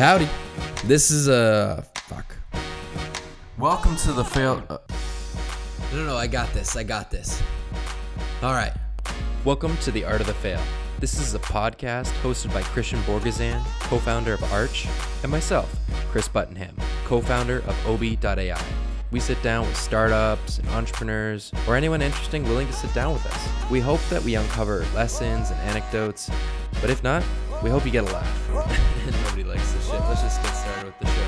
Howdy. This is a fuck. Welcome to the fail. Uh, No, no, I got this. I got this. All right. Welcome to The Art of the Fail. This is a podcast hosted by Christian Borgazan, co founder of Arch, and myself, Chris Buttonham, co founder of Obie.ai. We sit down with startups and entrepreneurs, or anyone interesting willing to sit down with us. We hope that we uncover lessons and anecdotes, but if not, we hope you get a laugh. Let's just get started with the show.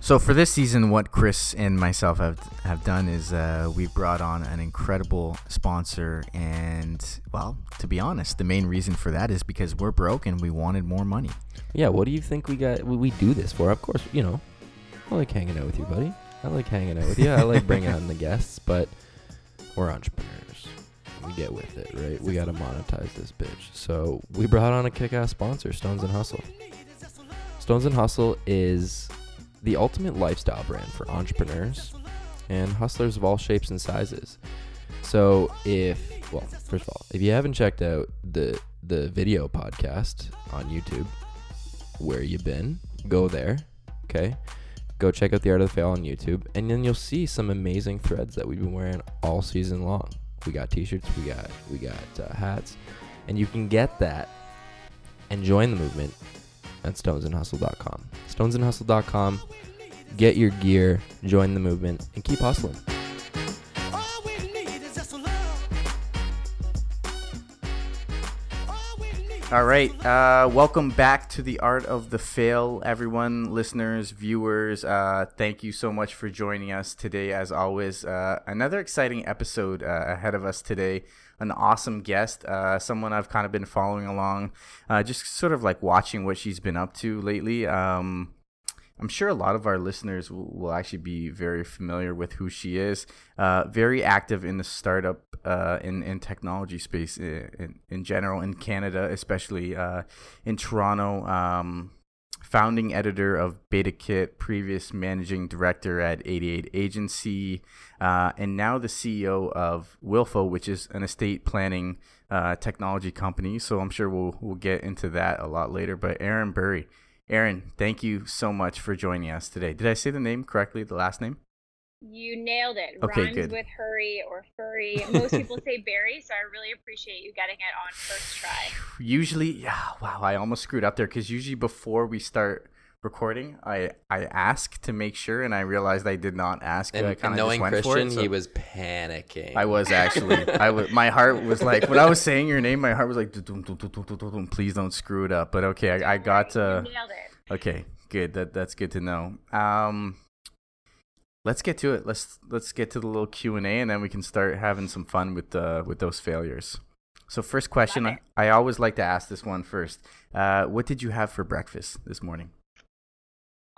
So for this season, what Chris and myself have have done is uh, we've brought on an incredible sponsor, and well, to be honest, the main reason for that is because we're broke and we wanted more money. Yeah, what do you think we got? We, we do this for? Of course, you know, I like hanging out with you, buddy. I like hanging out with you. I like bringing on the guests, but we're entrepreneurs. We get with it, right? We got to monetize this bitch. So we brought on a kick-ass sponsor, Stones and Hustle. Stones and Hustle is the ultimate lifestyle brand for entrepreneurs and hustlers of all shapes and sizes. So if well, first of all, if you haven't checked out the the video podcast on YouTube, where you been, go there. Okay. Go check out the Art of the Fail on YouTube, and then you'll see some amazing threads that we've been wearing all season long. We got T-shirts, we got we got uh, hats, and you can get that and join the movement at stonesandhustle.com. Stonesandhustle.com. Get your gear, join the movement, and keep hustling. All right, uh, welcome back to the Art of the Fail, everyone, listeners, viewers. Uh, thank you so much for joining us today. As always, uh, another exciting episode uh, ahead of us today. An awesome guest, uh, someone I've kind of been following along, uh, just sort of like watching what she's been up to lately. Um, I'm sure a lot of our listeners will, will actually be very familiar with who she is. Uh, very active in the startup uh, in in technology space in, in, general in Canada, especially uh, in Toronto. Um, founding editor of BetaKit, previous managing director at 88 Agency, uh, and now the CEO of Willful, which is an estate planning uh, technology company. So I'm sure we'll we'll get into that a lot later. But Erin Bury. Erin, thank you so much for joining us today. Did I say the name correctly, the last name? You nailed it. Okay, Rhymes good. with hurry or furry. Most people say berry, so I really appreciate you getting it on first try. Usually, yeah, wow, I almost screwed up there because usually before we start recording, I I ask to make sure, and I realized I did not ask. And, I and knowing just went for Christian, it, so- he was panicking. I was actually. I was. My heart was like when I was saying your name. My heart was like, "Dum, dum, dum, dum, dum, dum, dum, please don't screw it up. But okay, I, I got. You Uh, nailed it. okay, good. That that's good to know. Um, let's get to it. Let's let's get to the little Q and A, and then we can start having some fun with uh with those failures. So first question, I. I always like to ask this one first. Uh, what did you have for breakfast this morning?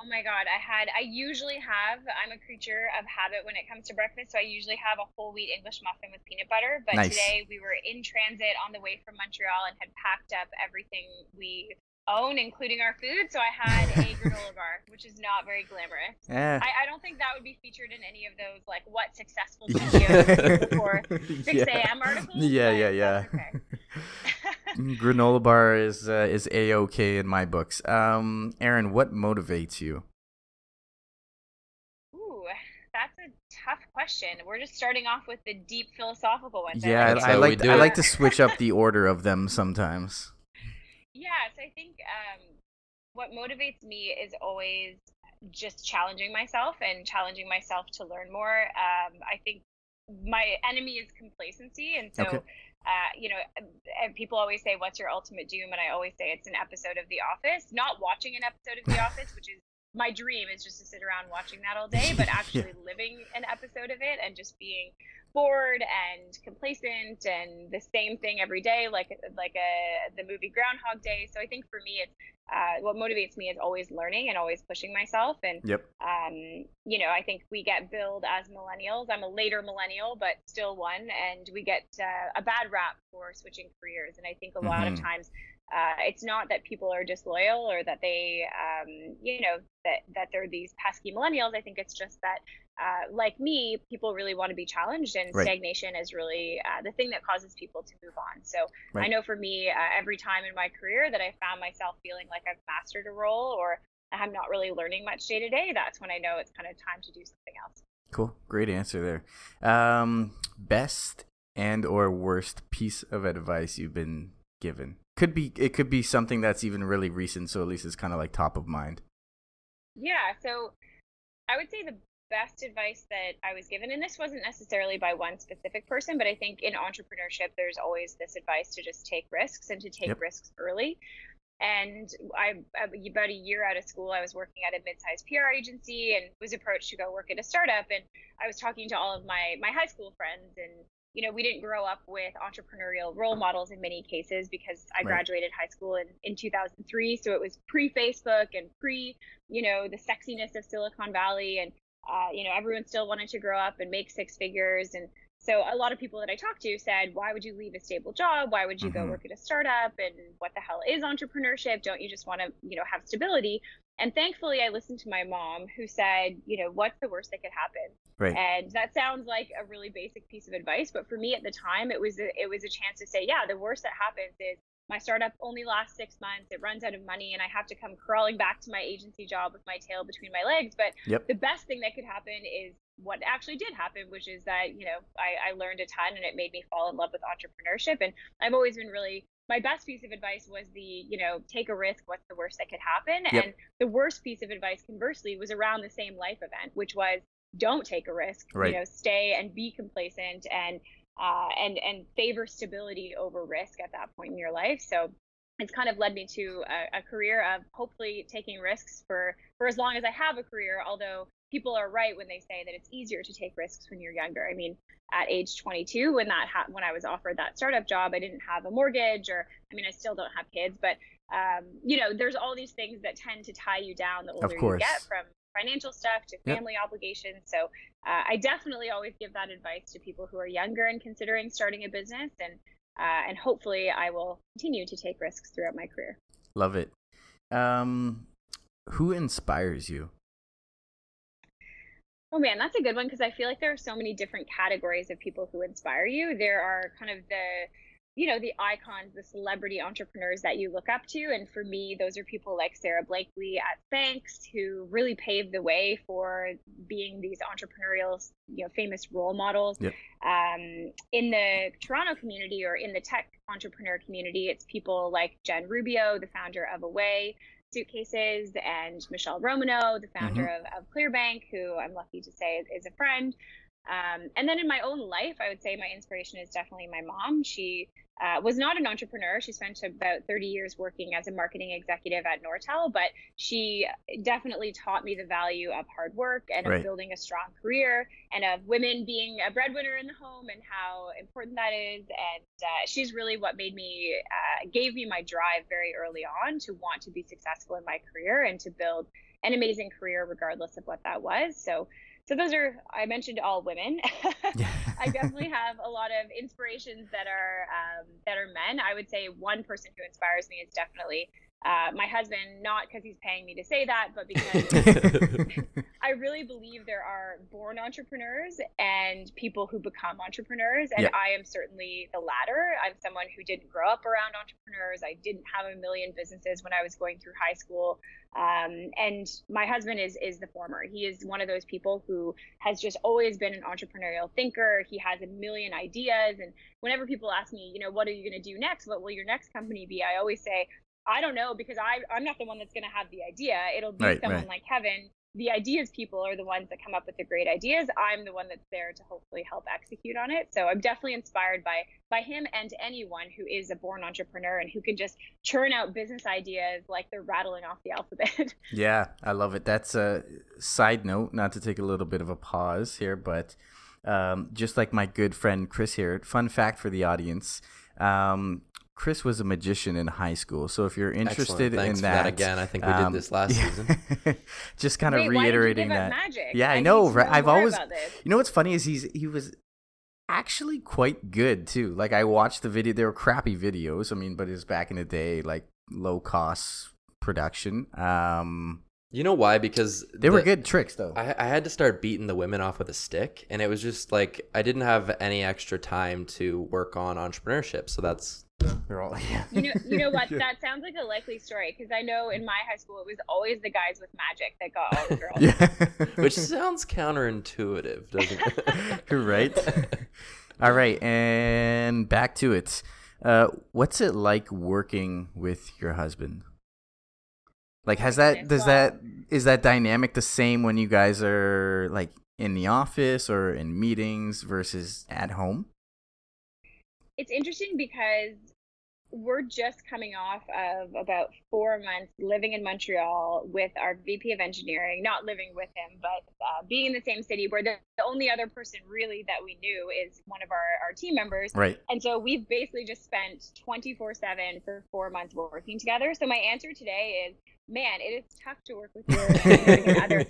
Oh my god, I had I usually have I'm a creature of habit when it comes to breakfast, so I usually have a whole wheat English muffin with peanut butter. But Nice. today we were in transit on the way from Montreal and had packed up everything we own, including our food. So I had a granola bar, which is not very glamorous. Eh. I, I don't think that would be featured in any of those like what successful CEOs before 6 a.m. articles. Yeah, yeah, yeah. okay. Granola bar is uh, is a okay in my books. Um, Erin, what motivates you? Ooh, that's a tough question. We're just starting off with the deep philosophical ones. Yeah, I, I like I like to switch up the order of them sometimes. Yeah, so I think um, what motivates me is always just challenging myself and challenging myself to learn more. Um, I think my enemy is complacency, and so. Okay. Uh, you know, and people always say, "What's your ultimate doom?" And I always say it's an episode of The Office. Not watching an episode of The Office, which is my dream, is just to sit around watching that all day, but actually living an episode of it and just being bored and complacent and the same thing every day, like like a the movie Groundhog Day. So I think for me, it's uh, what motivates me is always learning and always pushing myself. And Yep. um, you know, I think we get billed as millennials. I'm a later millennial, but still one, and we get uh, a bad rap for switching careers. And I think a lot of Mhm. times uh, it's not that people are disloyal or that they, um, you know, that that they're these pesky millennials. I think it's just that, uh, like me, people really want to be challenged, and Right. stagnation is really uh, the thing that causes people to move on. So I know for me, uh, every time in my career that I found myself feeling like I've mastered a role or I'm not really learning much day to day, that's when I know it's kind of time to do something else. Cool. Great answer there. Um, best and or worst piece of advice you've been given. Could be it could be something that's even really recent, so at least it's kind of like top of mind. Yeah, so I would say the best advice that I was given, and this wasn't necessarily by one specific person, but I think in entrepreneurship, there's always this advice to just take risks and to take Yep. risks early. And I, about a year out of school, I was working at a mid-sized PR agency and was approached to go work at a startup. And I was talking to all of my my high school friends, and you know, we didn't grow up with entrepreneurial role models in many cases because I Right. graduated high school in in 2003, so it was pre-Facebook and pre, you know, the sexiness of Silicon Valley, and uh, you know, everyone still wanted to grow up and make six figures and so a lot of people that I talked to said, "Why would you leave a stable job? Why would you Mhm. go work at a startup? And what the hell is entrepreneurship? Don't you just want to, you know, have stability?" And thankfully, I listened to my mom, who said, "You know, what's the worst that could happen?" Right. And that sounds like a really basic piece of advice, but for me at the time, it was a, it was a chance to say, "Yeah, the worst that happens is my startup only lasts six months, it runs out of money, and I have to come crawling back to my agency job with my tail between my legs." But Yep. the best thing that could happen is what actually did happen, which is that, you know, I, I learned a ton and it made me fall in love with entrepreneurship. And I've always been really, my best piece of advice was the, you know, take a risk. What's the worst that could happen? Yep. And the worst piece of advice, conversely, was around the same life event, which was don't take a risk. Right. You know, stay and be complacent and, uh, and, and favor stability over risk at that point in your life. So it's kind of led me to a, a career of hopefully taking risks for for as long as I have a career. Although people are right when they say that it's easier to take risks when you're younger. I mean, at age 22, when that ha- when I was offered that startup job, I didn't have a mortgage, or I mean, I still don't have kids, but um, you know, there's all these things that tend to tie you down the older you get, from financial stuff to Yep. family obligations. So uh, I definitely always give that advice to people who are younger and considering starting a business, and uh, and hopefully I will continue to take risks throughout my career. Love it. Um, who inspires you? Oh man, that's a good one because I feel like there are so many different categories of people who inspire you. There are kind of the, you know, the icons, the celebrity entrepreneurs that you look up to. And for me, those are people like Sara Blakely at Spanx, who really paved the way for being these entrepreneurial, you know, famous role models. Yep. Um, in the Toronto community or in the tech entrepreneur community, it's people like Jen Rubio, the founder of Away suitcases and Michele Romanow, the founder mm-hmm. of, of Clearbanc, who I'm lucky to say is, is a friend. Um, and then in my own life, I would say my inspiration is definitely my mom. She uh, was not an entrepreneur. She spent about 30 years working as a marketing executive at Nortel, but she definitely taught me the value of hard work and Right. of building a strong career and of women being a breadwinner in the home and how important that is. And uh, she's really what made me, uh, gave me my drive very early on to want to be successful in my career and to build an amazing career regardless of what that was. So, so those are I mentioned all women. I definitely have a lot of inspirations that are um, that are men. I would say one person who inspires me is definitely uh, my husband, not because he's paying me to say that, but because I really believe there are born entrepreneurs and people who become entrepreneurs, and Yeah. I am certainly the latter. I'm someone who didn't grow up around entrepreneurs. I didn't have a million businesses when I was going through high school, um, and my husband is is the former. He is one of those people who has just always been an entrepreneurial thinker. He has a million ideas, and whenever people ask me, you know, what are you going to do next? What will your next company be? I always say, I don't know because I I'm not the one that's going to have the idea. It'll be Right, someone right. like Kevin. The ideas people are the ones that come up with the great ideas. I'm the one that's there to hopefully help execute on it. So I'm definitely inspired by by him and anyone who is a born entrepreneur and who can just churn out business ideas like they're rattling off the alphabet. Yeah, I love it. That's a side note, not to take a little bit of a pause here, but um, just like my good friend Chris here, fun fact for the audience. Um, Chris was a magician in high school, so if you're interested in that that, again. I think we um, did this last yeah. season. just kind of Wait, why did you reiterating that. magic? Yeah, I need know, right? I've always- You know what's funny is he's he was actually quite good too. Like I watched the video; they were crappy videos. I mean, but it was back in the day, like low cost production. Um, You know why? Because they were good tricks though. I, I had to start beating the women off with a stick, and it was just like I didn't have any extra time to work on entrepreneurship. So that's They're all yeah. You know, you know what? That sounds like a likely story because I know in my high school it was always the guys with magic that got all the girls. yeah. which sounds counterintuitive, doesn't it? You're right. All right, and back to it. Uh, what's it like working with your husband? Like, has that does that is that dynamic the same when you guys are like in the office or in meetings versus at home? It's interesting because we're just coming off of about four months living in Montreal with our VP of engineering, not living with him, but uh, being in the same city where the, the only other person really that we knew is one of our, our team members. Right. And so we've basically just spent 24 7 for four months working together. So my answer today is man, it is tough to work with your other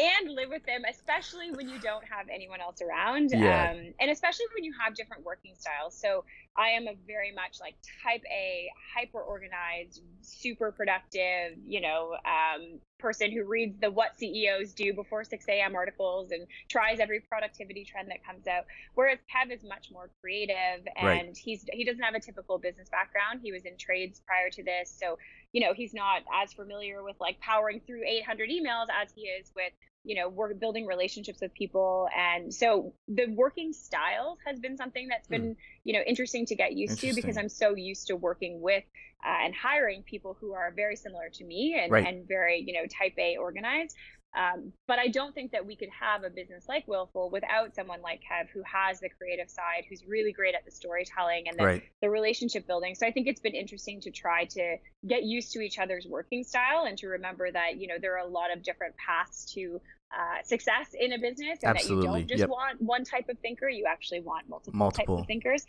and live with them, especially when you don't have anyone else around. Yeah. Um, and especially when you have different working styles. So I am a very much like type A, hyper organized, super productive, you know, um, person who reads the what CEOs do before 6 a.m. articles and tries every productivity trend that comes out. Whereas Kev is much more creative and Right. he's he doesn't have a typical business background. He was in trades prior to this. So, you know, he's not as familiar with like powering through 800 emails as he is with you know we're building relationships with people. And so the working styles has been something that's been you know interesting to get used to because i'm so used to working with uh, and hiring people who are very similar to me and, Right. and very you know type a organized um, but I don't think that we could have a business like Willful without someone like Kev who has the creative side, who's really great at the storytelling and the, Right. the relationship building. So I think it's been interesting to try to get used to each other's working style and to remember that, you know, there are a lot of different paths to uh, success in a business and that you don't just Yep. want one type of thinker, you actually want multiple, Multiple. types of thinkers.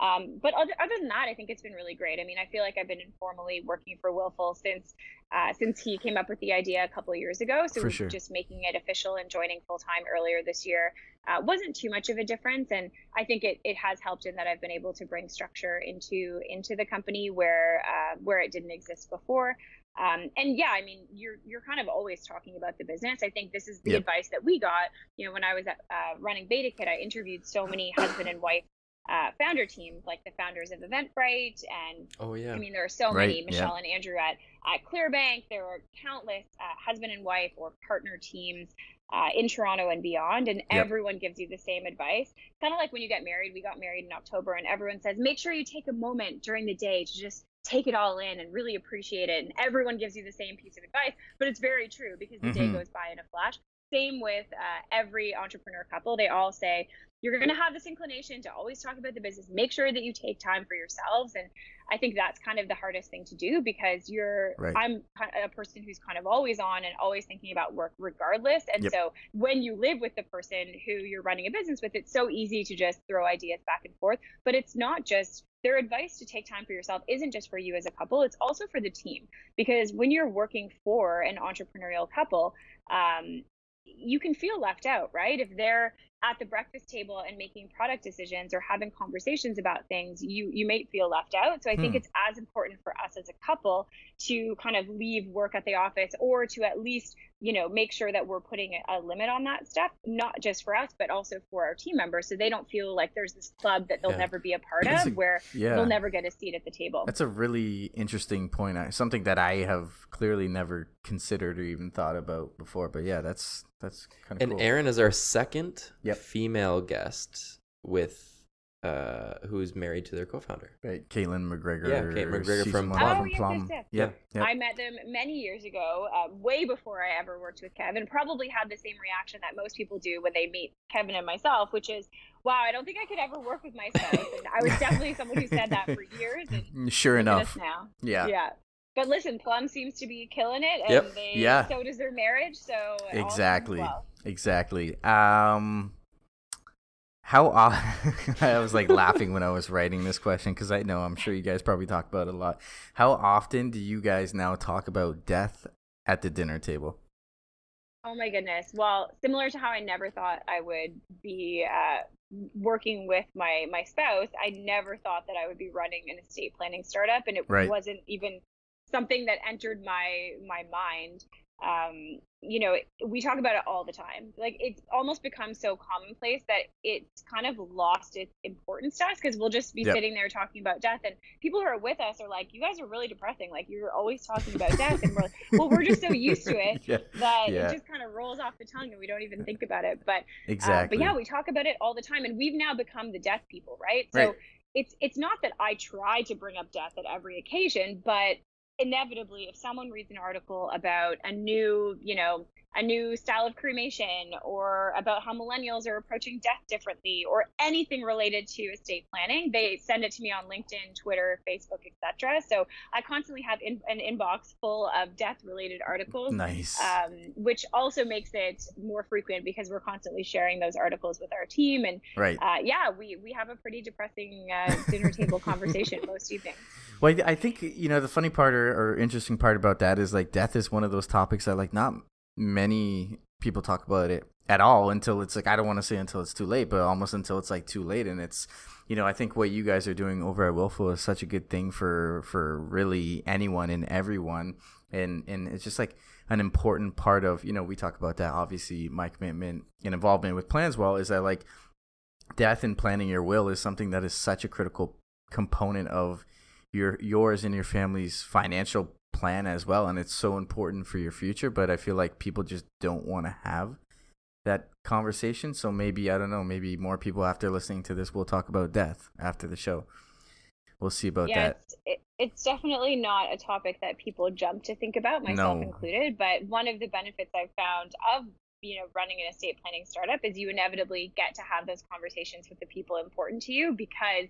Um, but other, other than that, I think it's been really great. I mean, I feel like I've been informally working for Willful since uh, since he came up with the idea a couple of years ago. So sure. just making it official and joining full time earlier this year uh, wasn't too much of a difference, and I think it, it has helped in that I've been able to bring structure into into the company where uh, where it didn't exist before. Um, and yeah, I mean, you're you're kind of always talking about the business. I think this is the Yep. advice that we got. You know, when I was at, uh, running BetaKit, I interviewed so many husband and wife uh, founder teams, like the founders of Eventbrite and oh yeah. I mean, there are so Right, many. yeah. Michele and Andrew at, at Clearbanc. There are countless uh, husband and wife or partner teams uh, in Toronto and beyond, and Yep. everyone gives you the same advice. Kind of like when you get married. We got married in October, and everyone says, make sure you take a moment during the day to just take it all in and really appreciate it. And everyone gives you the same piece of advice, but it's very true because the day Mhm. goes by in a flash. Same with uh, every entrepreneur couple. They all say, you're going to have this inclination to always talk about the business. Make sure that you take time for yourselves. And I think that's kind of the hardest thing to do because you're, Right. I'm a person who's kind of always on and always thinking about work regardless. And Yep. so when you live with the person who you're running a business with, it's so easy to just throw ideas back and forth. But it's not just their advice to take time for yourself isn't just for you as a couple, it's also for the team. Because when you're working for an entrepreneurial couple, um, you can feel left out, right? If they're at the breakfast table and making product decisions or having conversations about things, you you may feel left out. So I think Hmm. it's as important for us as a couple to kind of leave work at the office or to at least, you know, make sure that we're putting a, a limit on that stuff, not just for us, but also for our team members so they don't feel like there's this club that they'll Yeah. never be a part That's of a- where Yeah. they'll never get a seat at the table. That's a really interesting point. Something that I have clearly never considered or even thought about before. But yeah, that's that's kind of And cool. Erin is our second Yep. female guest with uh who's married to their co-founder. right, Caitlin MacGregor. Yeah, Kate MacGregor season from one Plum. Oh, yes, yes, Plum. yes. Yep, yep. I met them many years ago, uh, way before I ever worked with Kevin. Probably had the same reaction that most people do when they meet Kevin and myself, which is, "Wow, I don't think I could ever work with myself." And I was definitely someone who said that for years. And Sure enough. now. Yeah. Yeah. But listen, Plum seems to be killing it, and Yep. they Yeah. so does their marriage. So Exactly. well. Exactly. Um, how often? I was like laughing when I was writing this question because I know I'm sure you guys probably talk about it a lot. How often do you guys now talk about death at the dinner table? Oh my goodness. Well, similar to how I never thought I would be uh, working with my my spouse, I never thought that I would be running an estate planning startup, and it Right. wasn't even something that entered my my mind. Um, you know, we talk about it all the time. Like it's almost become so commonplace that it's kind of lost its importance to us because we'll just be Yep. sitting there talking about death, and people who are with us are like, "You guys are really depressing. Like you're always talking about death," and we're like, "Well, we're just so used to it." yeah, that Yeah. it just kind of rolls off the tongue and we don't even think about it. But uh, exactly. but yeah, we talk about it all the time, and we've now become the death people, right? Right. So it's it's not that I try to bring up death at every occasion, but inevitably, if someone reads an article about a new, you know, a new style of cremation or about how millennials are approaching death differently or anything related to estate planning they send it to me on linkedin twitter facebook etc so i constantly have in, an inbox full of death related articles nice. um, which also makes it more frequent because we're constantly sharing those articles with our team. And right. uh, yeah, we, we have a pretty depressing uh, dinner table conversation most evenings. Well, I think you know the funny part or, or interesting part about that is like death is one of those topics that like not many people talk about it at all until it's like I don't want to say until it's too late, but almost until it's like too late, and it's you know I think what you guys are doing over at Willful is such a good thing for for really anyone and everyone, and and it's just like an important part of you know we talk about that obviously my commitment and involvement with Planswell is that like death and planning your will is something that is such a critical component of your yours and your family's financial plan as well and it's so important for your future but i feel like people just don't want to have that conversation so maybe i don't know maybe more people after listening to this will talk about death after the show we'll see about yeah, that it's, it, it's definitely not a topic that people jump to think about, myself No. included. But one of the benefits I've found of you know running an estate planning startup is you inevitably get to have those conversations with the people important to you because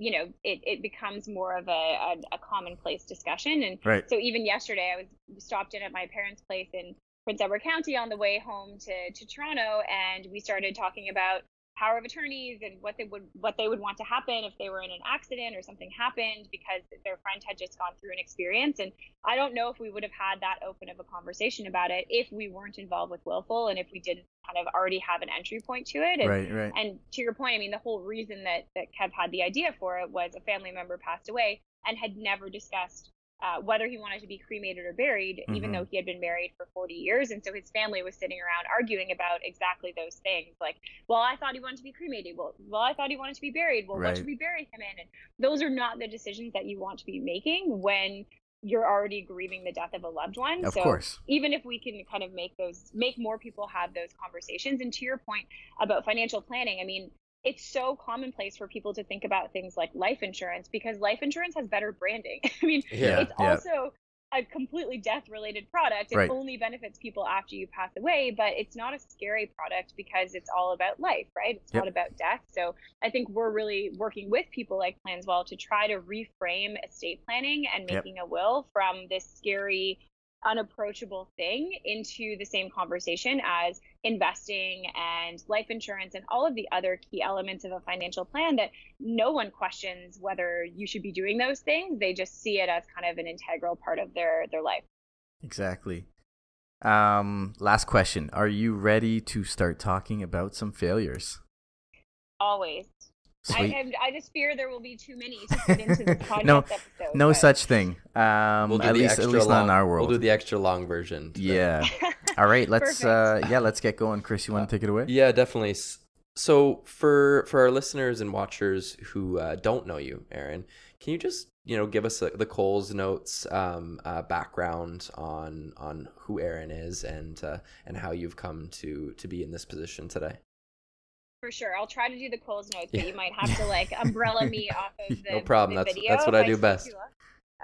you know it, it becomes more of a, a, a commonplace discussion. And right. so even yesterday i was stopped in at my parents place in prince edward county on the way home to, to toronto and we started talking about power of attorneys and what they would what they would want to happen if they were in an accident or something happened because their friend had just gone through an experience. And i don't know if we would have had that open of a conversation about it if we weren't involved with willful and if we didn't kind of already have an entry point to it. And right right. and to your point, I mean, the whole reason that, that Kev had the idea for it was a family member passed away and had never discussed uh, whether he wanted to be cremated or buried, even Mhm. though he had been married for 40 years. And so his family was sitting around arguing about exactly those things. Like, well, I thought he wanted to be cremated. Well, well, I thought he wanted to be buried. Well, Right. what should we bury him in? And those are not the decisions that you want to be making when you're already grieving the death of a loved one. of so course even if we can kind of make those make more people have those conversations and to your point about financial planning i mean it's so commonplace for people to think about things like life insurance because life insurance has better branding i mean Yeah. it's yeah. also a completely death related product it Right. only benefits people after you pass away but it's not a scary product because it's all about life right it's Yep. not about death so i think we're really working with people like planswell to try to reframe estate planning and Yep. making a will from this scary unapproachable thing into the same conversation as investing and life insurance and all of the other key elements of a financial plan that no one questions whether you should be doing those things. They just see it as kind of an integral part of their their life. Exactly. Um last question. Are you ready to start talking about some failures? Always Sweet. I, I just fear there will be too many to fit into the podcast No- episode no but- such thing um We'll do at the least at extra least long, not in our world We'll do the extra long version. today. yeah all right let's uh yeah let's get going chris you want to take it away Yeah, definitely. So for for our listeners and watchers who uh, don't know you, Erin, can you just you know give us uh the Coles notes um, uh, background on on who Erin is and uh, and how you've come to to be in this position today? For sure. I'll try to do the Coles notes, but Yeah. you might have to like umbrella me off of the, No problem. the That's- video. that's what if I do best.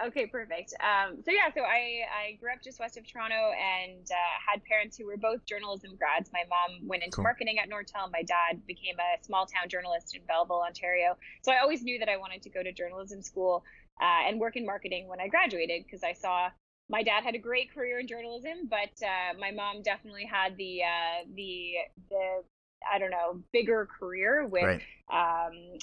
Okay, perfect. Um, so yeah, so I, I grew up just west of Toronto and uh, had parents who were both journalism grads. My mom went into Cool. marketing at Nortel. My dad became a small town journalist in Belleville, Ontario. So I always knew that I wanted to go to journalism school uh, and work in marketing when I graduated because I saw my dad had a great career in journalism, but uh, my mom definitely had the uh, the the I don't know bigger career with right um,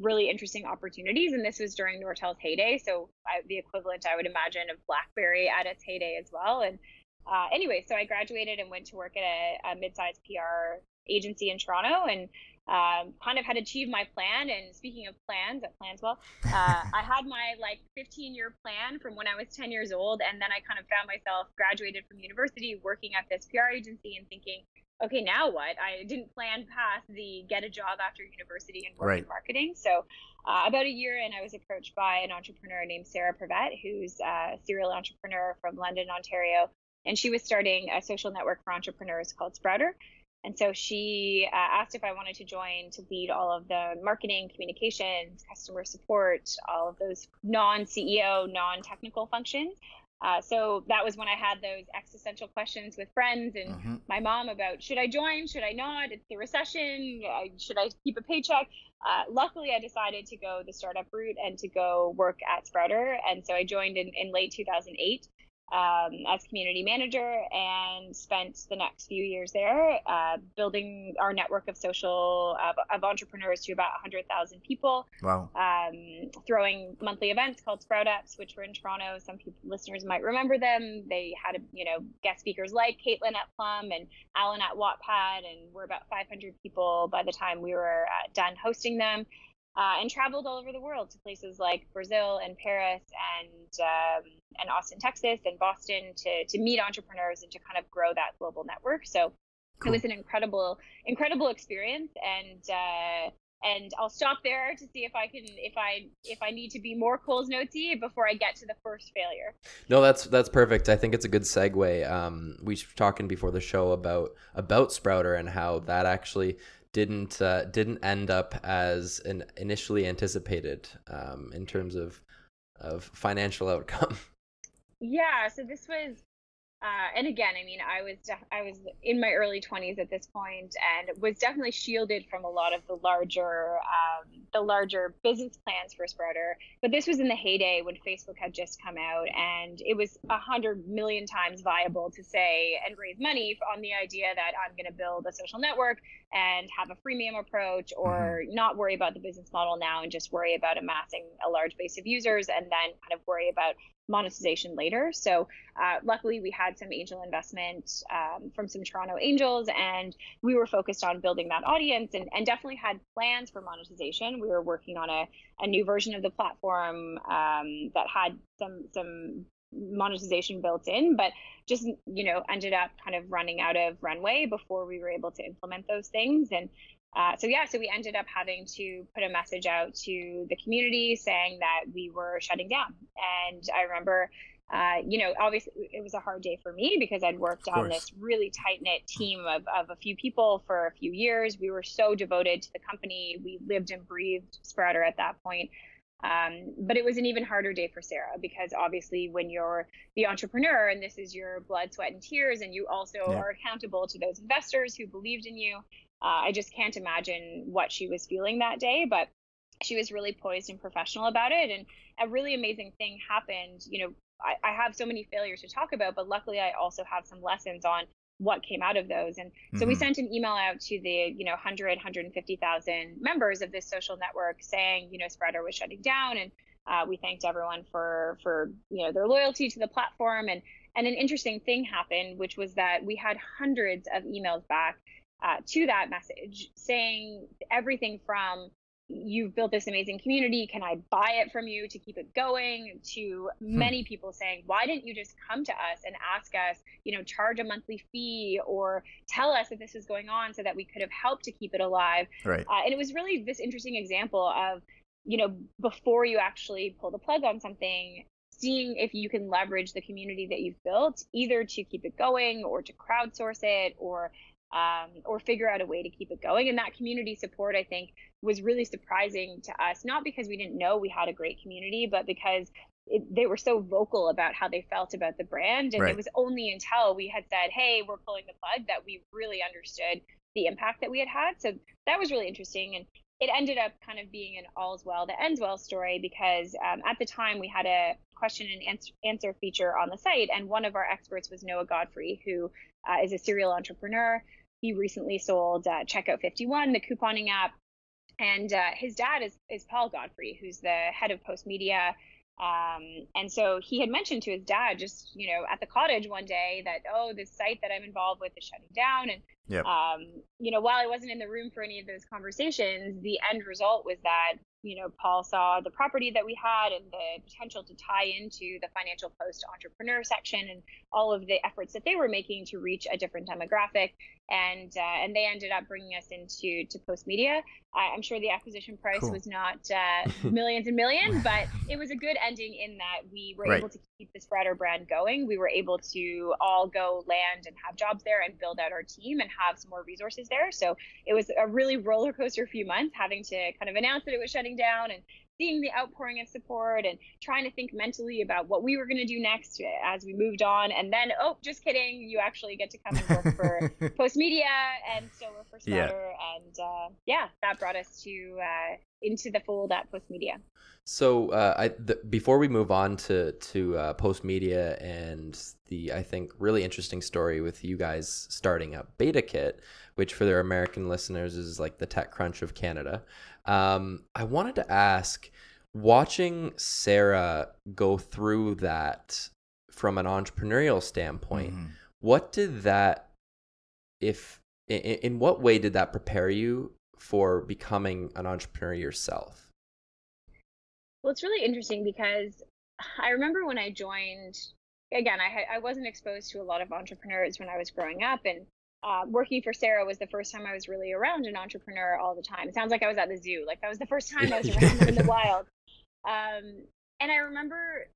really interesting opportunities. And this was during Nortel's heyday, so I, the equivalent I would imagine of BlackBerry at its heyday as well. And uh, anyway, so I graduated and went to work at a, a mid-sized PR agency in Toronto and um, kind of had achieved my plan. And speaking of plans at Planswell, uh, I had my like 15 year plan from when I was 10 years old. And then I kind of found myself graduated from university working at this PR agency and thinking, okay, now what? I didn't plan past the get a job after university and work Right. in marketing. So uh, about a year in, I was approached by an entrepreneur named Sarah Prevette, who's a serial entrepreneur from London, Ontario. And she was starting a social network for entrepreneurs called Sprouter. And so she uh, asked if I wanted to join to lead all of the marketing, communications, customer support, all of those non CEO, non technical functions. Uh, so that was when I had those existential questions with friends and Mhm. my mom about should I join, should I not? It's the recession. Should I keep a paycheck? Uh, luckily, I decided to go the startup route and to go work at Sprouter. And so I joined in, in late 2008 um, as community manager and spent the next few years there uh, building our network of social of, of entrepreneurs to about 100,000 people Wow. um, throwing monthly events called Sprout Ups, which were in Toronto. Some people, listeners might remember them. They had, you know, guest speakers like Caitlin at Plum and Allen at Wattpad, and we're about 500 people by the time we were uh, done hosting them. Uh, and traveled all over the world to places like Brazil and Paris and um, and Austin, Texas, and Boston to to meet entrepreneurs and to kind of grow that global network. So Cool. it was an incredible incredible experience and uh, and I'll stop there to see if I can if I if I need to be more Coles Notesy before I get to the first failure. No, that's that's perfect. I think it's a good segue. Um, we were talking before the show about about Sprouter and how that actually didn't uh, didn't end up as an initially anticipated um, in terms of of financial outcome. Yeah, so this was uh, and again, I mean, I was def- I was in my early 20s at this point, and was definitely shielded from a lot of the larger um, the larger business plans for Sprouter. But this was in the heyday when Facebook had just come out, and it was a hundred million times viable to say and raise money on the idea that I'm going to build a social network and have a freemium approach, or not worry about the business model now and just worry about amassing a large base of users, and then kind of worry about monetization later. So uh, luckily, we had some angel investment um, from some Toronto angels, and we were focused on building that audience and, and definitely had plans for monetization. We were working on a, a new version of the platform um, that had some some monetization built in, but just you know ended up kind of running out of runway before we were able to implement those things and uh, so yeah, so we ended up having to put a message out to the community saying that we were shutting down. And I remember, uh, you know, obviously it was a hard day for me because I'd worked on this really tight knit team of, of a few people for a few years. We were so devoted to the company. We lived and breathed Sprouter at that point. Um, but it was an even harder day for Sarah because obviously when you're the entrepreneur and this is your blood, sweat, and tears, and you also Yeah. are accountable to those investors who believed in you. Uh, I just can't imagine what she was feeling that day, but she was really poised and professional about it. And a really amazing thing happened. You know, I, I have so many failures to talk about, but luckily I also have some lessons on what came out of those. And so we Mhm. sent an email out to the, you know, 100, 150,000 members of this social network saying, you know, Sprouter was shutting down. And uh, we thanked everyone for, for, you know, their loyalty to the platform. And, and an interesting thing happened, which was that we had hundreds of emails back uh, to that message saying everything from you've built this amazing community can i buy it from you to keep it going? To many people saying why didn't you just come to us and ask us you know charge a monthly fee or tell us that this was going on so that we could have helped to keep it alive? Right. uh, and it was really this interesting example of you know before you actually pull the plug on something seeing if you can leverage the community that you've built either to keep it going or to crowdsource it or um, or figure out a way to keep it going. And that community support i think was really surprising to us not because we didn't know we had a great community but because it, they were so vocal about how they felt about the brand. And Right. it was only until we had said hey we're pulling the plug that we really understood the impact that we had had. So that was really interesting. And it ended up kind of being an all's well that ends well story because um, at the time we had a question and answer, answer feature on the site and one of our experts was noah godfrey who uh, is a serial entrepreneur he recently sold uh, checkout 51 the couponing app and uh, his dad is, is paul godfrey who's the head of post media um, and so he had mentioned to his dad just you know at the cottage one day that oh this site that i'm involved with is shutting down and Yep. Um, you know, while I wasn't in the room for any of those conversations, the end result was that you know, Paul saw the property that we had and the potential to tie into the financial post entrepreneur section and all of the efforts that they were making to reach a different demographic. And uh, and they ended up bringing us into to Postmedia. I, am sure the acquisition price cool. was not uh, millions and millions, but it was a good ending in that we were right. able to keep the Sprouter brand going. We were able to all go land and have jobs there and build out our team and have some more resources there. So it was a really roller coaster few months having to kind of announce that it was shutting down and seeing the outpouring of support and trying to think mentally about what we were going to do next as we moved on. And then, oh, just kidding, you actually get to come and work for Postmedia and still work for Sprouter. Yeah. And uh, yeah, that brought us to uh, into the fold at Postmedia. So, uh, I the, before we move on to to uh, Postmedia and the I think really interesting story with you guys starting up BetaKit, which for their American listeners is like the TechCrunch of Canada. Um, I wanted to ask, watching Sarah go through that from an entrepreneurial standpoint, mm-hmm. what did that, if in, in what way did that prepare you for becoming an entrepreneur yourself? Well, it's really interesting because I remember when I joined. Again, I I wasn't exposed to a lot of entrepreneurs when I was growing up, and uh, working for Sarah was the first time I was really around an entrepreneur all the time. It sounds like I was at the zoo. Like that was the first time I was around them in the wild. Um, and I remember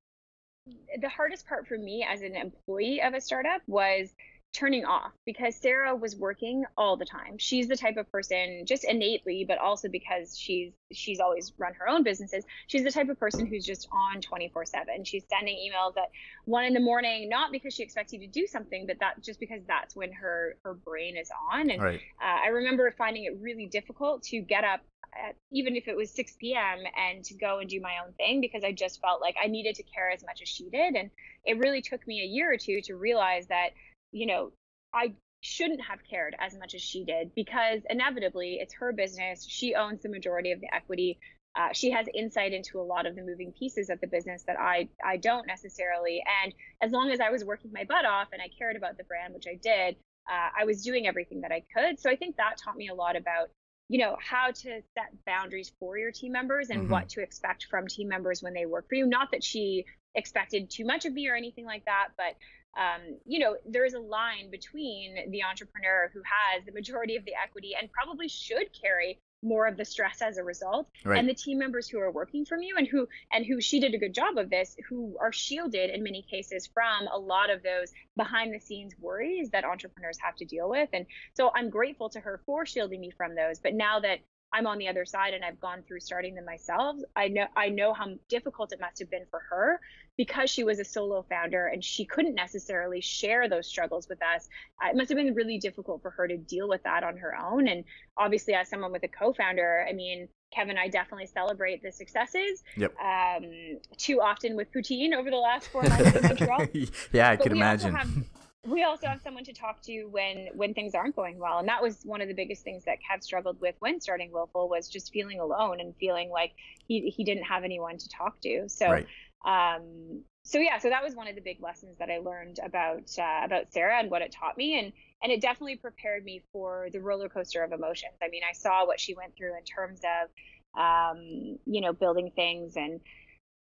the hardest part for me as an employee of a startup was turning off because Sarah was working all the time. She's the type of person just innately but also because she's she's always run her own businesses. She's the type of person who's just on 24/7. She's sending emails at 1 in the morning not because she expects you to do something but that just because that's when her her brain is on and right. uh, I remember finding it really difficult to get up at, even if it was 6 p.m. and to go and do my own thing because I just felt like I needed to care as much as she did and it really took me a year or two to realize that you know, I shouldn't have cared as much as she did because inevitably it's her business. She owns the majority of the equity. Uh, she has insight into a lot of the moving pieces of the business that I I don't necessarily. And as long as I was working my butt off and I cared about the brand, which I did, uh, I was doing everything that I could. So I think that taught me a lot about you know how to set boundaries for your team members and mm-hmm. what to expect from team members when they work for you. Not that she expected too much of me or anything like that, but um, you know, there is a line between the entrepreneur who has the majority of the equity and probably should carry more of the stress as a result right. and the team members who are working from you and who and who she did a good job of this who are shielded in many cases from a lot of those behind the scenes worries that entrepreneurs have to deal with and so i'm grateful to her for shielding me from those but now that I'm on the other side and I've gone through starting them myself. I know I know how difficult it must have been for her because she was a solo founder and she couldn't necessarily share those struggles with us. Uh, it must have been really difficult for her to deal with that on her own. And obviously, as someone with a co-founder, I mean, Kevin, I definitely celebrate the successes. Yep. Um, too often with poutine over the last four months in Montreal. yeah, I but could imagine. We also have someone to talk to when when things aren't going well. And that was one of the biggest things that kev struggled with when starting willful was just feeling alone and feeling like he, he didn't have anyone to talk to. So right. um so yeah so that was one of the big lessons that i learned about uh, about sarah and what it taught me. And and it definitely prepared me for the roller coaster of emotions. I mean i saw what she went through in terms of um you know building things and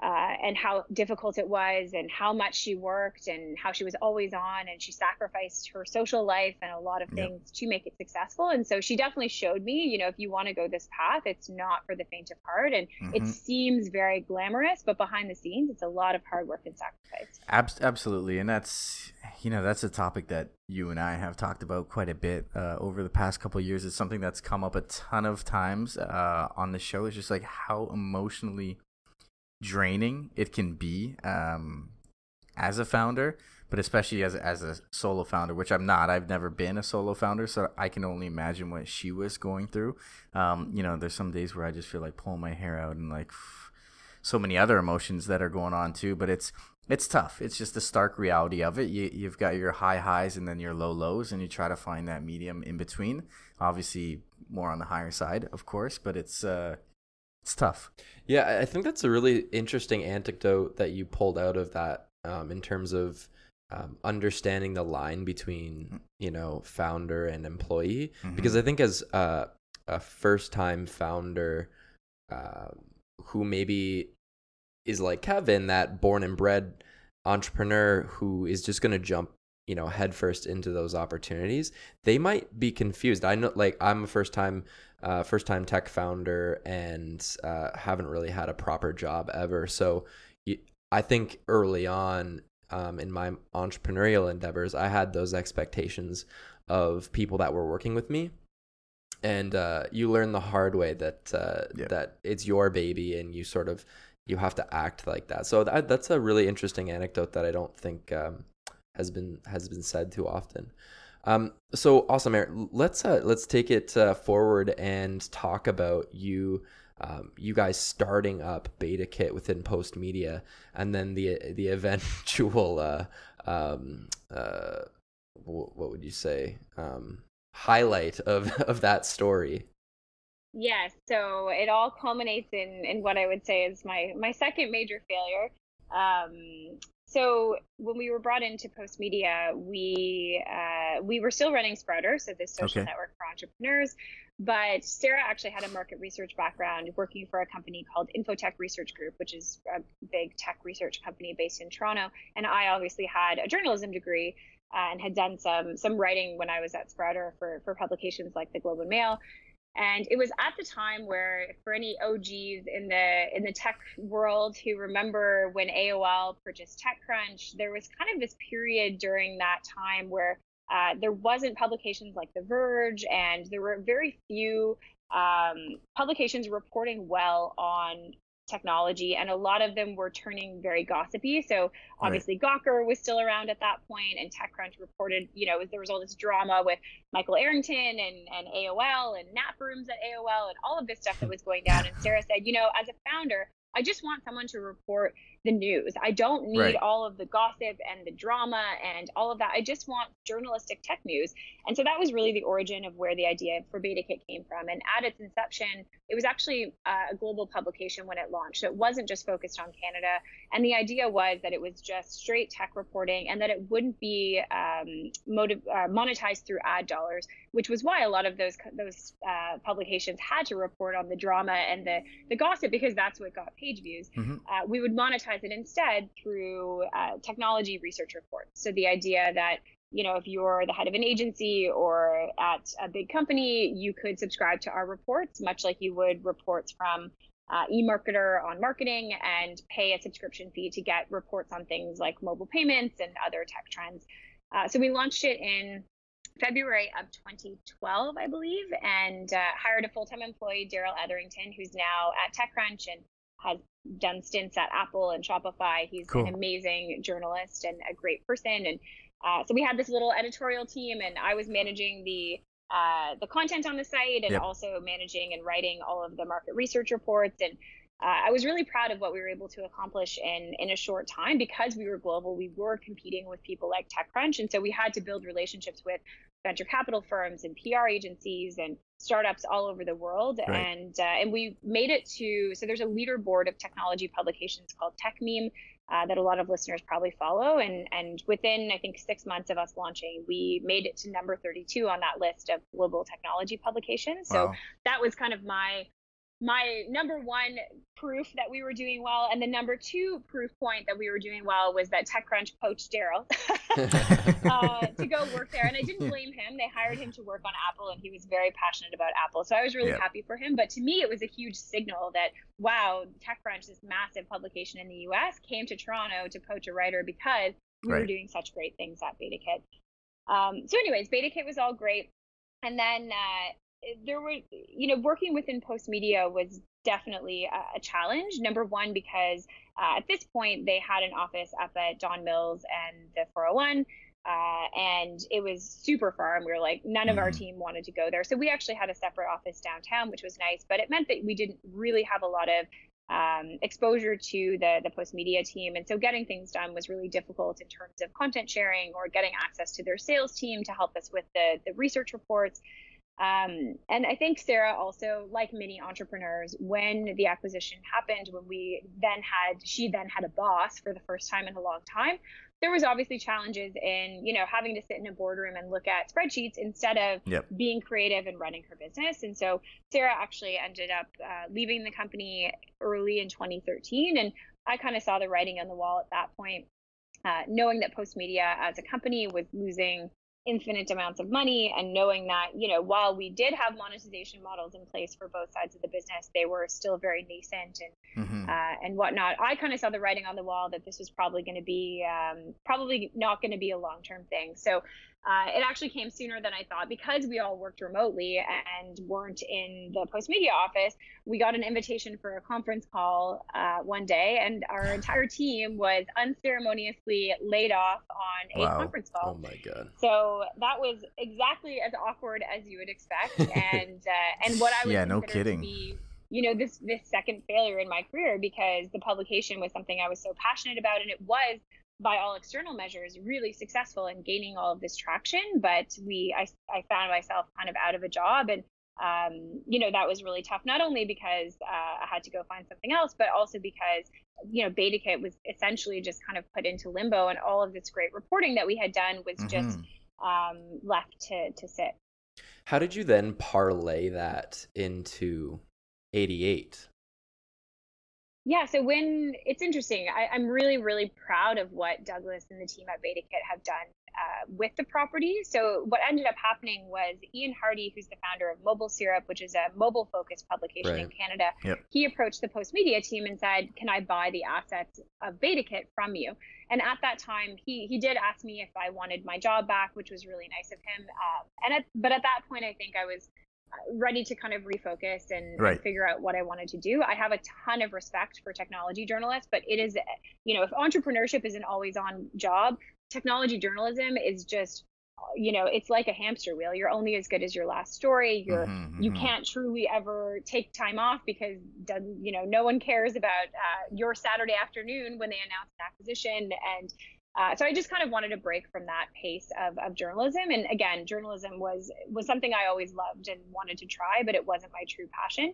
uh, and how difficult it was and how much she worked and how she was always on and she sacrificed her social life and a lot of things yep. to make it successful and so she definitely showed me you know if you want to go this path it's not for the faint of heart and mm-hmm. it seems very glamorous but behind the scenes it's a lot of hard work and sacrifice Ab- absolutely and that's you know that's a topic that you and I have talked about quite a bit uh, over the past couple years. It's something that's come up a ton of times uh, on the show. It's just like how emotionally draining it can be um, as a founder, but especially as as a solo founder, which I'm not. I've never been a solo founder, so I can only imagine what she was going through. Um, you know, there's some days where I just feel like pulling my hair out and like so many other emotions that are going on too. But it's it's tough. It's just the stark reality of it. You you've got your high highs and then your low lows, and you try to find that medium in between. Obviously, more on the higher side, of course, but it's uh, it's tough. Yeah, I think that's a really interesting anecdote that you pulled out of that um, in terms of um, understanding the line between you know founder and employee Mhm. because I think as a, a first time founder uh, who maybe is like Kevin, that born and bred entrepreneur who is just gonna jump you know headfirst into those opportunities, they might be confused. I know, like I'm a first time uh, first time tech founder and uh, haven't really had a proper job ever, so. I think early on um, in my entrepreneurial endeavors, I had those expectations of people that were working with me, and uh, you learn the hard way that uh, Yeah. that it's your baby, and you sort of you have to act like that. So that, that's a really interesting anecdote that I don't think um, has been has been said too often. Um, so awesome, Eric. Let's uh, let's take it uh, forward and talk about you um, you guys starting up BetaKit within Postmedia and then the the eventual uh, um, uh, wh- what would you say um, highlight of of that story Yes, so it all culminates in in what I would say is my my second major failure. Um, so when we were brought into Postmedia, we uh, we were still running Sprouter, so this social Okay. network for entrepreneurs. But Sarah actually had a market research background, working for a company called Infotech Research Group, which is a big tech research company based in Toronto. And I obviously had a journalism degree uh, and had done some some writing when I was at Sprouter for for publications like the Globe and Mail. And it was at the time where, for any OGs in the in the tech world who remember when AOL purchased TechCrunch, there was kind of this period during that time where uh, there wasn't publications like The Verge, and there were very few um, publications reporting well on technology, and a lot of them were turning very gossipy. So obviously Gawker was still around at that point, and TechCrunch reported, you know, there was all this drama with Michael Arrington and, and AOL and nap rooms at AOL and all of this stuff that was going down. And Sarah said, you know, as a founder, I just want someone to report the news. I don't need Right. all of the gossip and the drama and all of that. I just want journalistic tech news. And so that was really the origin of where the idea for BetaKit came from. And at its inception, it was actually uh, a global publication when it launched. So it wasn't just focused on Canada. And the idea was that it was just straight tech reporting and that it wouldn't be um, motiv- uh, monetized through ad dollars, which was why a lot of those those uh, publications had to report on the drama and the, the gossip because that's what got page views. Mhm. Uh, we would monetize it instead through uh, technology research reports. So the idea that you know, if you're the head of an agency or at a big company, you could subscribe to our reports, much like you would reports from uh, eMarketer on marketing and pay a subscription fee to get reports on things like mobile payments and other tech trends. Uh, so we launched it in February of 2012, I believe, and uh, hired a full-time employee, Darrell Etherington, who's now at TechCrunch and has done stints at Apple and Shopify. He's Cool. an amazing journalist and a great person. And uh, so we had this little editorial team, and I was managing the uh, the content on the site and Yep. also managing and writing all of the market research reports. And uh, I was really proud of what we were able to accomplish in in a short time because we were global. We were competing with people like TechCrunch, and so we had to build relationships with venture capital firms and PR agencies and startups all over the world. Right. And uh, and we made it to so there's a leaderboard of technology publications called TechMeme uh, that a lot of listeners probably follow. And and within I think six months of us launching, we made it to number 32 on that list of global technology publications. So Wow. that was kind of my my number one proof that we were doing well, and the number two proof point that we were doing well was that TechCrunch poached Darrell uh, to go work there, and I didn't blame him. They hired him to work on Apple, and he was very passionate about Apple, so I was really Yeah. happy for him. But to me, it was a huge signal that wow, TechCrunch, this massive publication in the U.S., came to Toronto to poach a writer because we were doing such great things at BetaKit. Um, so, anyways, BetaKit was all great, and then uh, there were, you know, working within Postmedia was definitely a, a challenge. Number one, because uh, at this point they had an office up at Don Mills and the 401. Uh, and it was super far, and we were like, none of our Mhm. team wanted to go there. So we actually had a separate office downtown, which was nice, but it meant that we didn't really have a lot of um, exposure to the the Postmedia team, and so getting things done was really difficult in terms of content sharing or getting access to their sales team to help us with the the research reports. Um, and I think Sarah also, like many entrepreneurs, when the acquisition happened, when we then had, she then had a boss for the first time in a long time, there was obviously challenges in you know having to sit in a boardroom and look at spreadsheets instead of Yep. being creative and running her business. And so Sarah actually ended up uh, leaving the company early in 2013, and I kind of saw the writing on the wall at that point, uh, knowing that Postmedia as a company was losing infinite amounts of money and knowing that you know while we did have monetization models in place for both sides of the business they were still very nascent and mm-hmm. uh, and whatnot i kind of saw the writing on the wall that this was probably going to be um, probably not going to be a long-term thing so uh, it actually came sooner than i thought because we all worked remotely and weren't in the Postmedia office we got an invitation for a conference call uh, one day and our entire team was unceremoniously laid off on a Wow. conference call Oh my god. so that was exactly as awkward as you would expect, and uh, and what I would Yeah, no kidding. be, you know, this this second failure in my career because the publication was something I was so passionate about, and it was by all external measures really successful in gaining all of this traction. But we, I, I found myself kind of out of a job, and um, you know that was really tough. Not only because uh, I had to go find something else, but also because you know BetaKit was essentially just kind of put into limbo, and all of this great reporting that we had done was just Mhm. um, left to to sit. How did you then parlay that into 88? Yeah, so when it's interesting, I, I'm really, really proud of what Douglas and the team at BetaKit have done uh, with the property. So what ended up happening was Ian Hardy, who's the founder of MobileSyrup, which is a mobile-focused publication in Canada, Yep. he approached the Postmedia team and said, "Can I buy the assets of BetaKit from you?" And at that time, he he did ask me if I wanted my job back, which was really nice of him. Um, and at, but at that point, I think I was ready to kind of refocus and, Right. and figure out what I wanted to do. I have a ton of respect for technology journalists, but it is, you know, if entrepreneurship is an always on job, technology journalism is just, you know, it's like a hamster wheel. You're only as good as your last story. You're, Mhm, you mhm. can't truly ever take time off because you know no one cares about uh, your saturday afternoon when they announce an acquisition and uh, so i just kind of wanted to break from that pace of, of journalism. And again journalism was was something i always loved and wanted to try but it wasn't my true passion.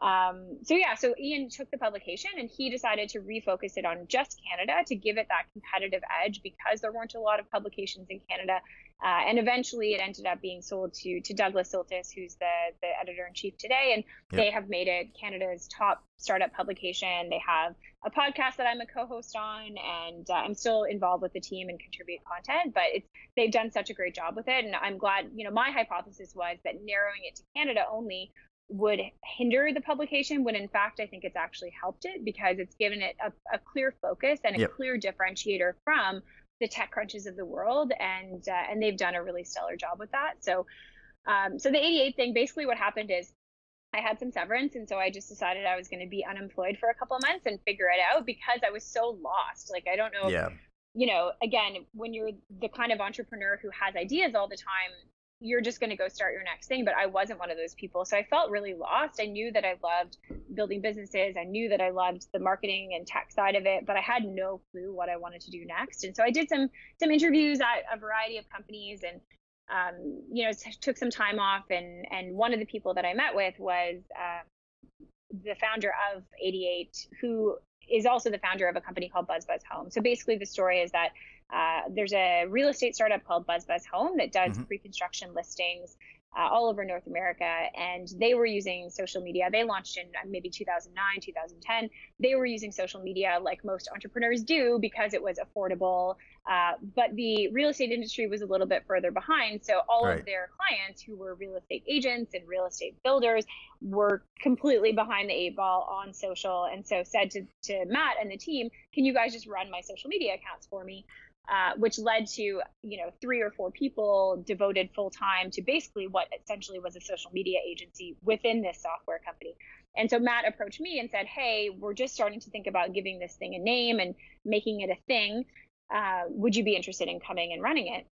Um, so yeah so ian took the publication and he decided to refocus it on just canada to give it that competitive edge because there weren't a lot of publications in canada uh, and eventually it ended up being sold to to Douglas Soltys, who's the, the editor in chief today. And Yep. they have made it Canada's top startup publication. They have a podcast that I'm a co host on, and uh, I'm still involved with the team and contribute content. But it's they've done such a great job with it. And I'm glad, you know, my hypothesis was that narrowing it to Canada only would hinder the publication when in fact I think it's actually helped it because it's given it a, a clear focus and a Yep. clear differentiator from the tech crunches of the world and uh, and they've done a really stellar job with that so um, so the 88 thing basically what happened is i had some severance and so i just decided i was going to be unemployed for a couple of months and figure it out because i was so lost like i don't know if- Yeah. you know again when you're the kind of entrepreneur who has ideas all the time you're just going to go start your next thing but i wasn't one of those people. So i felt really lost. I knew that i loved building businesses. I knew that i loved the marketing and tech side of it but i had no clue what i wanted to do next. And so i did some some interviews at a variety of companies and um, you know t- took some time off. And and one of the people that i met with was uh, the founder of 88 who is also the founder of a company called BuzzBuzzHome. So basically the story is that uh, there's a real estate startup called BuzzBuzzHome that does Mhm. pre-construction listings uh, all over North America, and they were using social media. They launched in uh, maybe 2009, 2010. They were using social media like most entrepreneurs do because it was affordable. Uh, but the real estate industry was a little bit further behind. So all Right. of their clients, who were real estate agents and real estate builders, were completely behind the eight ball on social. And so said to, to Matt and the team, "Can you guys just run my social media accounts for me?" Uh, which led to you know three or four people devoted full time to basically what essentially was a social media agency within this software company. And so Matt approached me and said, "Hey, we're just starting to think about giving this thing a name and making it a thing. Uh, would you be interested in coming and running it?"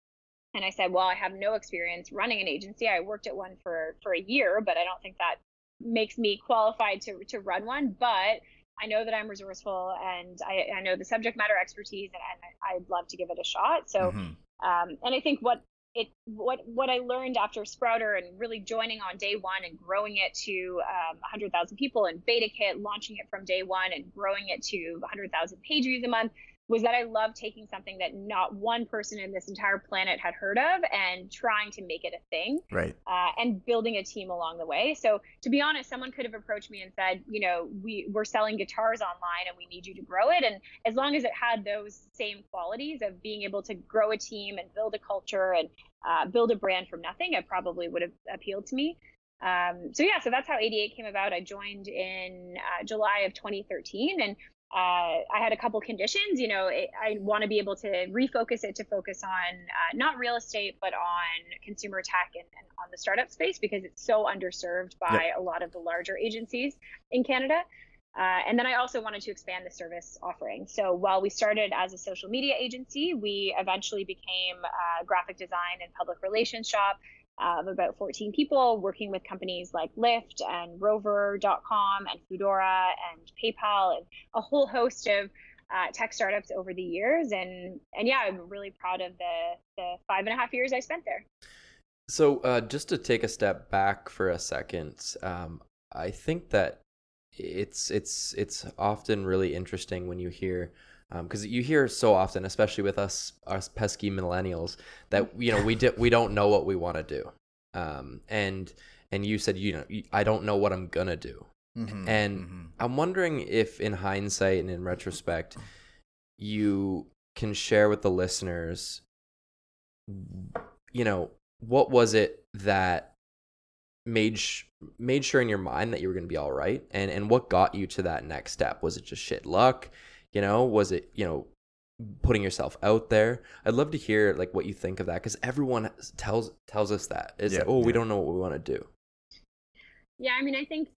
And I said, "Well, I have no experience running an agency. I worked at one for for a year, but I don't think that makes me qualified to to run one. But I know that I'm resourceful and I, I know the subject matter expertise, and, and I'd love to give it a shot. So, Mhm. um, and I think what it what what I learned after Sprouter and really joining on day one and growing it to um, 100,000 people and BetaKit launching it from day one and growing it to 100,000 page views a month was that I love taking something that not one person in this entire planet had heard of and trying to make it a thing. Right. Uh, and building a team along the way. So to be honest, someone could have approached me and said, you know, we we're selling guitars online and we need you to grow it. And as long as it had those same qualities of being able to grow a team and build a culture and uh, build a brand from nothing, it probably would have appealed to me. Um, so yeah, so that's how 88 came about. I joined in uh, July of 2013, and uh, I had a couple conditions. You know, it, I want to be able to refocus it to focus on uh, not real estate, but on consumer tech and, and, on the startup space because it's so underserved by yep. a lot of the larger agencies in Canada. Uh, and then I also wanted to expand the service offering. So while we started as a social media agency, we eventually became a graphic design and public relations shop of about 14 people working with companies like Lyft and Rover.com and Foodora and PayPal and a whole host of uh, tech startups over the years. And and yeah, I'm really proud of the the five and a half years I spent there. So uh, just to take a step back for a second, um, I think that it's it's it's often really interesting when you hear because um, you hear so often, especially with us us pesky millennials, that you know we di- we don't know what we want to do, um, and and you said you know I don't know what I'm gonna do, mm-hmm, and mm-hmm. I'm wondering if in hindsight and in retrospect, you can share with the listeners, you know, what was it that made sh- made sure in your mind that you were going to be all right? And and what got you to that next step? Was it just shit luck you know was it you know putting yourself out there i'd love to hear like what you think of that because everyone tells tells us that is yeah, oh yeah. we don't know what we want to do yeah i mean i think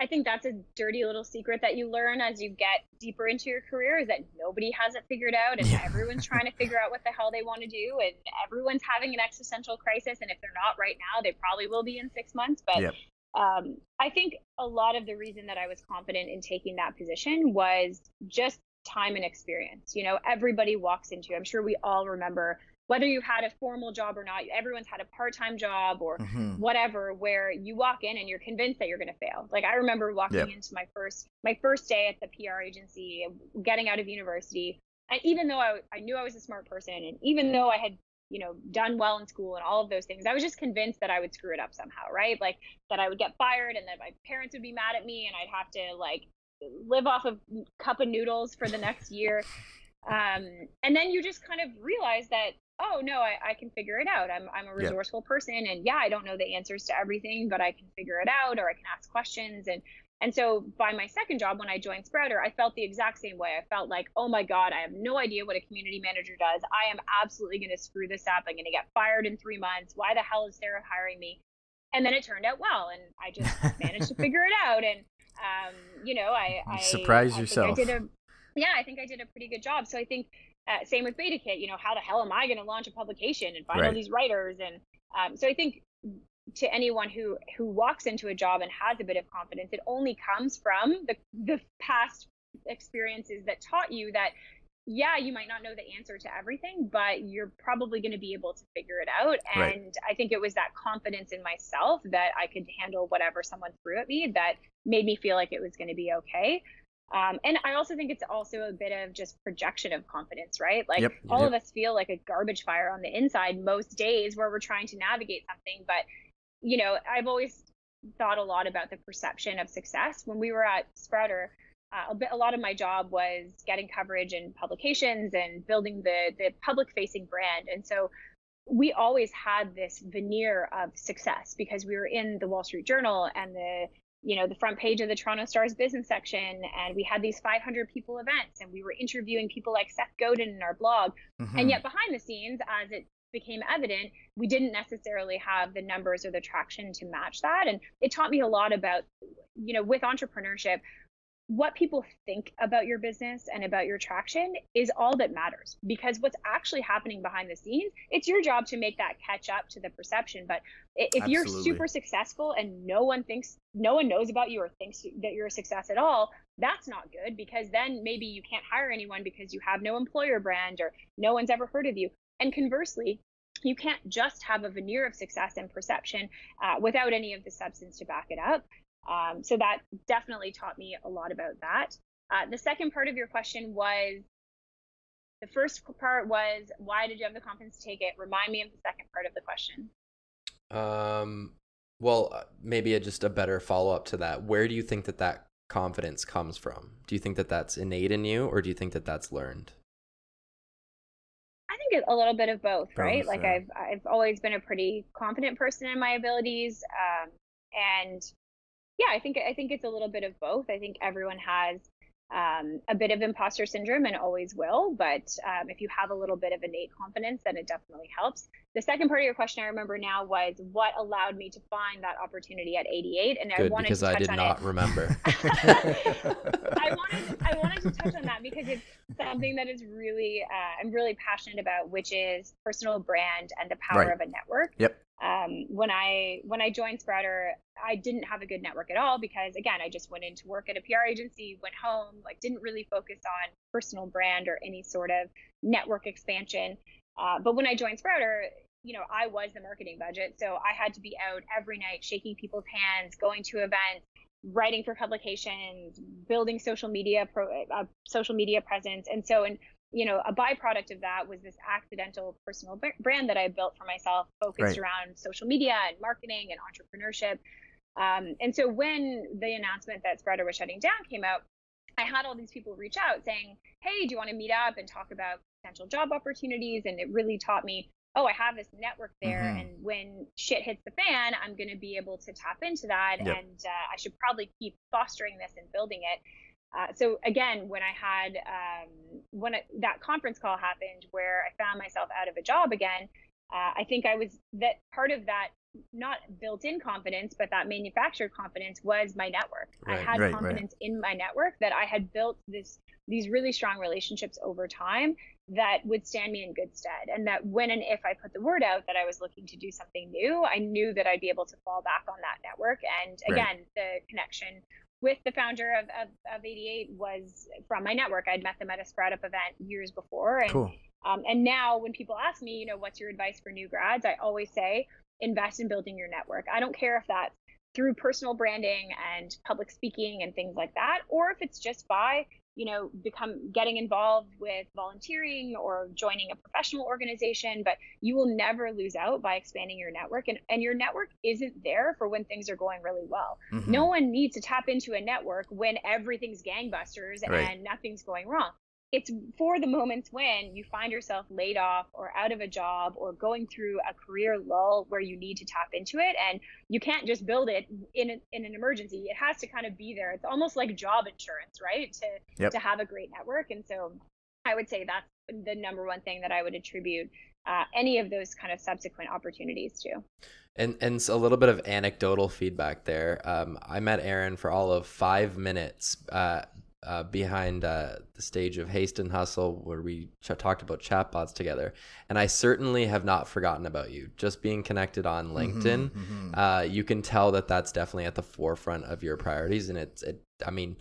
i think that's a dirty little secret that you learn as you get deeper into your career is that nobody has it figured out and yeah. everyone's trying to figure out what the hell they want to do and everyone's having an existential crisis and if they're not right now they probably will be in six months but yep. um, i think a lot of the reason that i was confident in taking that position was just time and experience. You know, everybody walks into, I'm sure we all remember whether you had a formal job or not, everyone's had a part-time job or mm-hmm. whatever where you walk in and you're convinced that you're going to fail. Like I remember walking yep. into my first my first day at the PR agency, getting out of university, and even though I, I knew I was a smart person and even though I had you know done well in school and all of those things i was just convinced that i would screw it up somehow right like that i would get fired and that my parents would be mad at me and i'd have to like live off of a cup of noodles for the next year. Um, and then you just kind of realize that, oh no, I, I can figure it out. I'm, I'm a resourceful person and yeah, I don't know the answers to everything, but I can figure it out or I can ask questions. And, and so by my second job, when I joined Sprouter, I felt the exact same way. I felt like, oh my God, I have no idea what a community manager does. I am absolutely going to screw this up. I'm going to get fired in three months. Why the hell is Sarah hiring me? And then it turned out well, and I just managed to figure it out. And um, you know, I, I surprise yourself. I did a, yeah, I think I did a pretty good job. So I think uh, same with BetaKit. You know, how the hell am I going to launch a publication and find right. all these writers? And um, so I think to anyone who who walks into a job and has a bit of confidence, it only comes from the the past experiences that taught you that yeah, you might not know the answer to everything, but you're probably going to be able to figure it out. And right. I think it was that confidence in myself that I could handle whatever someone threw at me that made me feel like it was going to be okay. Um, and I also think it's also a bit of just projection of confidence, right? Like yep. all yep. of us feel like a garbage fire on the inside most days where we're trying to navigate something. But, you know, I've always thought a lot about the perception of success. When we were at Sprouter, uh, a, bit, a lot of my job was getting coverage in publications and building the the public facing brand. And so we always had this veneer of success because we were in the wall street journal and the you know the front page of the toronto stars business section. And we had these 500 people events and we were interviewing people like seth godin in our blog. Mm-hmm. and yet behind the scenes as it became evident we didn't necessarily have the numbers or the traction to match that. And it taught me a lot about you know with entrepreneurship what people think about your business and about your traction is all that matters. Because what's actually happening behind the scenes it's your job to make that catch up to the perception. But if Absolutely. you're super successful and no one thinks no one knows about you or thinks that you're a success at all that's not good. Because then maybe you can't hire anyone because you have no employer brand or no one's ever heard of you. And conversely you can't just have a veneer of success and perception uh, without any of the substance to back it up um, so that definitely taught me a lot about that. Uh, the second part of your question was the first part was why did you have the confidence to take it? Remind me of the second part of the question. Um, well, uh, maybe a, just a better follow up to that. Where do you think that that confidence comes from? Do you think that that's innate in you, or do you think that that's learned? I think a little bit of both, right? Both, like yeah. I've I've always been a pretty confident person in my abilities, um, and yeah, I think I think it's a little bit of both. I think everyone has um, a bit of imposter syndrome and always will, but um, if you have a little bit of innate confidence, then it definitely helps. The second part of your question I remember now was what allowed me to find that opportunity at 88, and I Good, wanted because to I touch did on not it. remember. I wanted I wanted to touch on that because it's something that is really uh, I'm really passionate about, which is personal brand and the power Right. of a network. Yep. Um, when I when I joined Sprouter, I didn't have a good network at all because again, I just went into work at a PR agency, went home, like didn't really focus on personal brand or any sort of network expansion. Uh, but when I joined Sprouter, you know, I was the marketing budget, so I had to be out every night, shaking people's hands, going to events, writing for publications, building social media pro, uh, social media presence, and so and you know a byproduct of that was this accidental personal brand that I built for myself, focused Right. around social media and marketing and entrepreneurship. Um, and so when the announcement that Sprouter was shutting down came out, I had all these people reach out saying, "Hey, do you want to meet up and talk about potential job opportunities?" And it really taught me, "Oh, I have this network there, Mhm. and when shit hits the fan, I'm going to be able to tap into that, Yep. and uh, I should probably keep fostering this and building it." Uh, so again, when I had um, when that conference call happened, where I found myself out of a job again, uh, I think I was that part of that not built-in confidence, but that manufactured confidence was my network. I had right, right. confidence in my network that I had built this these really strong relationships over time that would stand me in good stead, and that when and if I put the word out that I was looking to do something new, I knew that I'd be able to fall back on that network. And Right. again, the connection with the founder of, of, of 88 was from my network. I'd met them at a Sprout Up event years before, and Cool. um, and now when people ask me, you know, what's your advice for new grads, I always say invest in building your network. I don't care if that's through personal branding and public speaking and things like that, or if it's just by, you know, become getting involved with volunteering or joining a professional organization. But you will never lose out by expanding your network. And, and your network isn't there for when things are going really well. Mhm. No one needs to tap into a network when everything's gangbusters Right. and nothing's going wrong. It's for the moments when you find yourself laid off or out of a job or going through a career lull where you need to tap into it. And you can't just build it in, a, in an emergency. It has to kind of be there. It's almost like job insurance, right? To, Yep. to have a great network. And so I would say that's the number one thing that I would attribute uh, any of those kind of subsequent opportunities to. And and a little bit of anecdotal feedback there. Um, I met Erin for all of five minutes uh, uh, behind uh, the stage of Haste and Hustle, where we ch- talked about chatbots together. And I certainly have not forgotten about you. Just being connected on LinkedIn, mhm. uh, you can tell that that's definitely at the forefront of your priorities. And it's, it, I mean,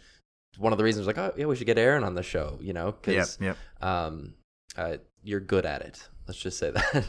one of the reasons was like, oh yeah, we should get Erin on the show. You know, Yep. because Yep. um, uh, you're good at it. Let's just say that.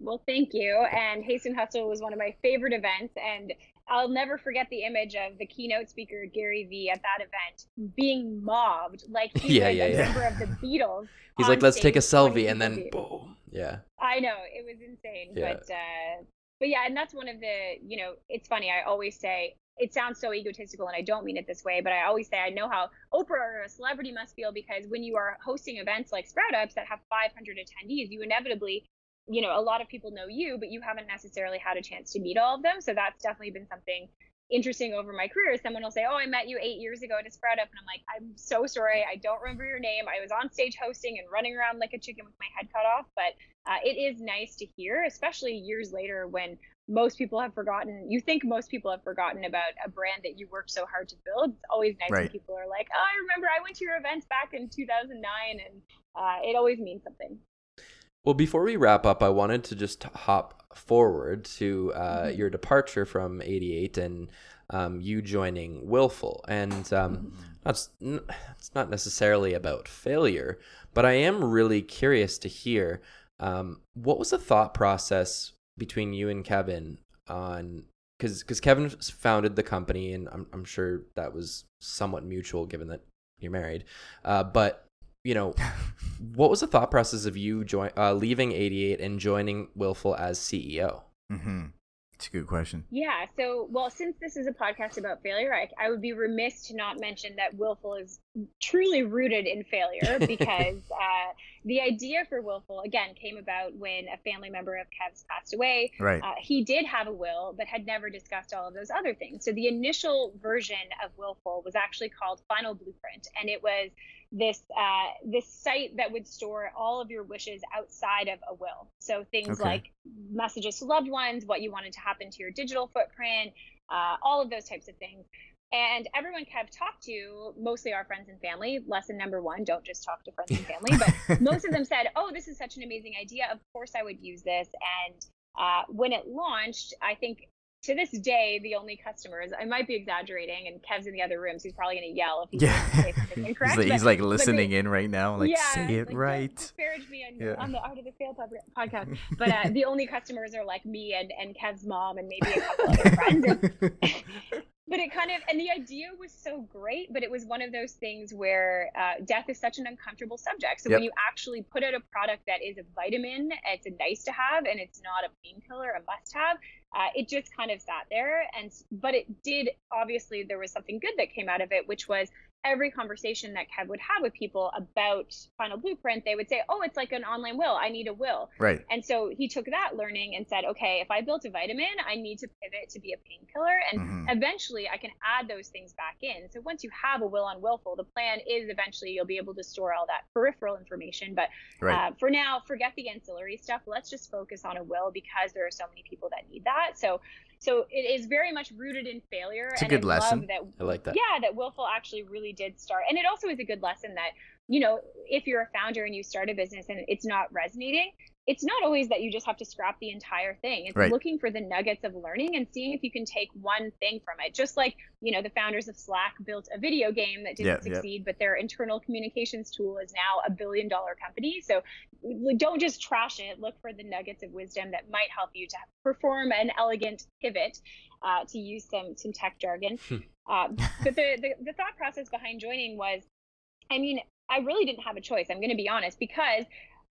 Well, thank you. And Haste and Hustle was one of my favorite events. And I'll never forget the image of the keynote speaker, Gary Vee, at that event being mobbed like he Yeah, was yeah, a yeah. member of the Beatles. He's like, let's take a selfie, and then boom. Yeah. I know it was insane, Yeah. but uh, but yeah, and that's one of the you know it's funny. I always say it sounds so egotistical, and I don't mean it this way, but I always say I know how Oprah or a celebrity must feel because when you are hosting events like Sprout Ups that have 500 attendees, you inevitably you know a lot of people know you, but you haven't necessarily had a chance to meet all of them. So that's definitely been something interesting over my career. Someone will say, "Oh, I met you eight years ago at a Sprout Up," and I'm like, "I'm so sorry, I don't remember your name. I was on stage hosting and running around like a chicken with my head cut off." But uh, it is nice to hear, especially years later when most people have forgotten. You think most people have forgotten about a brand that you worked so hard to build. It's always nice when people are like, "Oh, I remember I went to your events back in 2009," and uh, it always means something. Well, before we wrap up, I wanted to just hop forward to uh, Mhm. your departure from 88 and um, you joining Willful. And um, that's n- it's not necessarily about failure, but I am really curious to hear um, what was the thought process between you and Kevin on because because Kevin founded the company, and I'm I'm sure that was somewhat mutual given that you're married. Uh, but you know, what was the thought process of you join uh, leaving 88 and joining Willful as CEO? Mm-hmm. It's a good question. Yeah. So, well, since this is a podcast about failure, I, I would be remiss to not mention that Willful is truly rooted in failure because uh, the idea for Willful, again, came about when a family member of Kev's passed away. Right. Uh, he did have a will, but had never discussed all of those other things. So, the initial version of Willful was actually called Final Blueprint, and it was this uh, this site that would store all of your wishes outside of a will. So things Okay. like messages to loved ones, what you wanted to happen to your digital footprint, uh, all of those types of things. And everyone Kev talked to, mostly our friends and family, lesson number one, don't just talk to friends and family, but most of them said, oh, this is such an amazing idea. Of course I would use this. And uh, when it launched, I think to this day, the only customers, I might be exaggerating, and Kev's in the other room, so he's probably going to yell if he Yeah. say something he's like, but- he's like listening the- in right now. Like, yeah, say it like, right. Disparage me on, Yeah. on the Art of the Fail podcast. But uh, the only customers are like me and, and Kev's mom and maybe a couple other friends. But it kind of and the idea was so great but it was one of those things where uh, death is such an uncomfortable subject so Yep. when you actually put out a product that is a vitamin it's a nice to have and it's not a painkiller a must have uh, it just kind of sat there and but it did obviously there was something good that came out of it which was every conversation that kev would have with people about final blueprint they would say oh it's like an online will i need a will right. and so he took that learning and said, okay, if I built a vitamin, I need to pivot to be a painkiller. And Mhm. eventually I can add those things back in. So once you have a will on Willful, the plan is eventually you'll be able to store all that peripheral information. But Right. uh, for now, forget the ancillary stuff. Let's just focus on a will because there are so many people that need that. So so it is very much rooted in failure. It's a and good lesson. that I like that. yeah that willful actually really did start and it also is a good lesson that you know if you're a founder and you start a business and it's not resonating it's not always that you just have to scrap the entire thing. It's Right. looking for the nuggets of learning and seeing if you can take one thing from it. Just like you know the founders of slack built a video game that didn't Yeah, yeah. succeed but their internal communications tool is now a billion dollar company. So don't just trash it. Look for the nuggets of wisdom that might help you to perform an elegant pivot uh, to use some some tech jargon. Uh, but the, the the thought process behind joining was i mean i really didn't have a choice i'm going to be honest because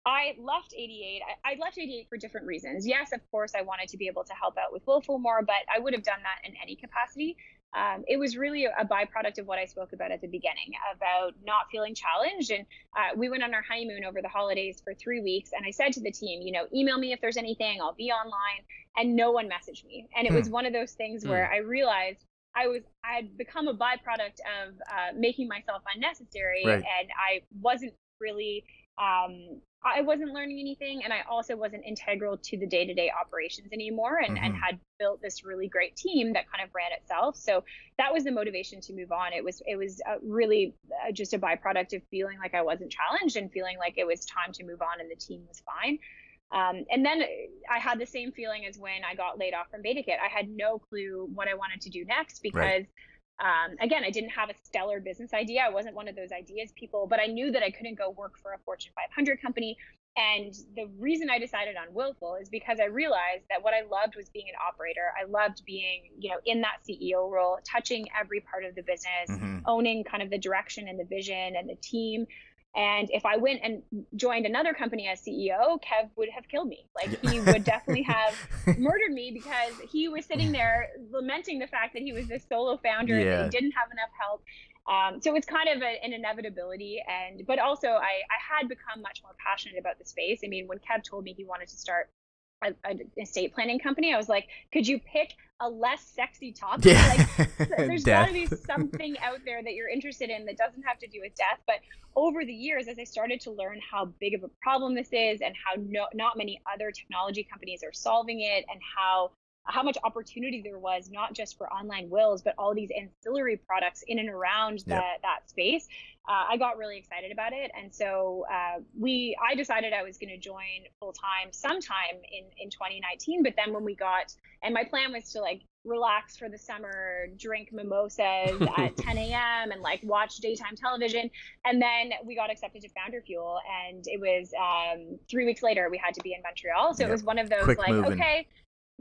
I left 88. I, I left 88 for different reasons. Yes, of course, I wanted to be able to help out with Willful more, but I would have done that in any capacity. Um, it was really a byproduct of what I spoke about at the beginning about not feeling challenged. And uh, we went on our honeymoon over the holidays for three weeks. And I said to the team, you know, email me if there's anything, I'll be online. And no one messaged me. And it was one of those things where I realized I was I had become a byproduct of uh, making myself unnecessary, Right. and I wasn't really um, I wasn't learning anything, and I also wasn't integral to the day-to-day operations anymore, and, and Mhm. had built this really great team that kind of ran itself. So that was the motivation to move on. It was it was uh, really uh, just a byproduct of feeling like I wasn't challenged and feeling like it was time to move on, and the team was fine. Um, and then I had the same feeling as when I got laid off from BetaKit. I had no clue what I wanted to do next because, um, again, I didn't have a stellar business idea. I wasn't one of those ideas people, but I knew that I couldn't go work for a Fortune 500 company. And the reason I decided on Willful is because I realized that what I loved was being an operator. I loved being, you know, in that CEO role, touching every part of the business, Mhm. owning kind of the direction and the vision and the team. And if I went and joined another company as CEO, Kev would have killed me. Like he would definitely have murdered me because he was sitting there lamenting the fact that he was this solo founder and he didn't have enough help. Um, so it's kind of a, an inevitability, and but also I, I had become much more passionate about the space. I mean, when Kev told me he wanted to start a, an estate planning company, I was like, could you pick a less sexy topic? Yeah. Like, there's got to be something out there that you're interested in that doesn't have to do with death. But over the years, as I started to learn how big of a problem this is and how no, not many other technology companies are solving it and how how much opportunity there was not just for online wills but all these ancillary products in and around that that space. Uh, i got really excited about it. And so uh, we i decided i was going to join full time sometime in in 2019 but then when we got and my plan was to like relax for the summer drink mimosas at 10 a.m and like watch daytime television. And then we got accepted to FounderFuel and it was um, three weeks later we had to be in montreal. So it was one of those Quick like moving. okay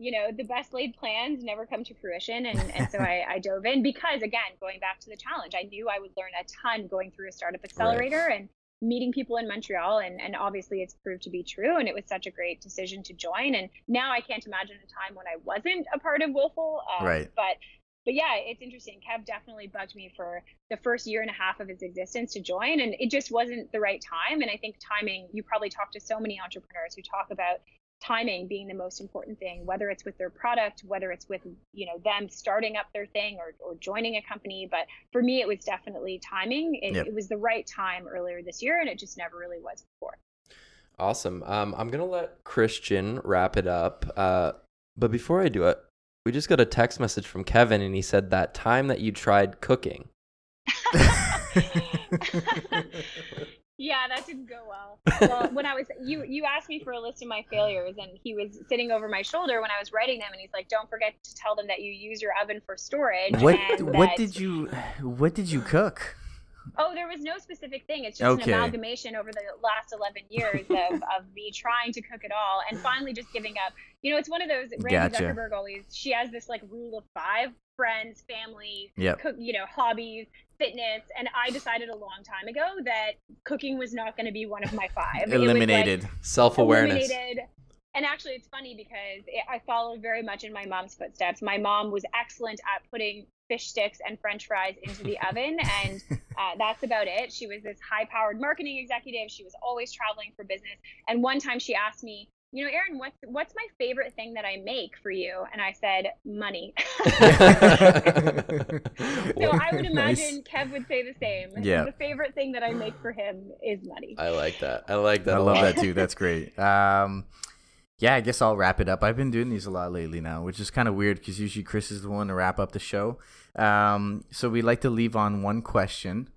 you know the best laid plans never come to fruition and, and so I, I dove in because again going back to the challenge i knew i would learn a ton going through a startup accelerator and meeting people in Montreal, and, and obviously it's proved to be true. And it was such a great decision to join. And now I can't imagine a time when I wasn't a part of Willful. Um, Right. But but yeah, it's interesting. Kev definitely bugged me for the first year and a half of his existence to join, and it just wasn't the right time. And I think timing. You probably talk to so many entrepreneurs who talk about timing being the most important thing whether it's with their product whether it's with you know them starting up their thing or, or joining a company but for me it was definitely timing it, Yep. it was the right time earlier this year and it just never really was before Awesome. Um, I'm gonna let Christian wrap it up. Uh, but before I do it, we just got a text message from Kevin, and he said that time that you tried cooking. yeah that didn't go well well when i was you you asked me for a list of my failures and he was sitting over my shoulder when i was writing them and he's like don't forget to tell them that you use your oven for storage what and what did you what did you cook? Oh, there was no specific thing. It's just Okay. an amalgamation over the last 11 years of, of me trying to cook it all and finally just giving up. You know, it's one of those, Randy Gotcha. Zuckerberg always, she has this like rule of five friends, family, Yep. cook, you know, hobbies, fitness. And I decided a long time ago that cooking was not going to be one of my five. Like, Eliminated. Self awareness. eliminated. And actually, it's funny because it, I followed very much in my mom's footsteps. My mom was excellent at putting fish sticks and French fries into the oven, and uh, that's about it. She was this high-powered marketing executive. She was always traveling for business. And one time, she asked me, "You know, Erin, what's what's my favorite thing that I make for you?" And I said, "Money." so I would imagine Kev would say the same. Yeah. The favorite thing that I make for him is money. I like that. I like that. I love that too. That's great. Um, yeah, I guess I'll wrap it up. I've been doing these a lot lately now, which is kind of weird because usually Chris is the one to wrap up the show. Um, so we like to leave on one question.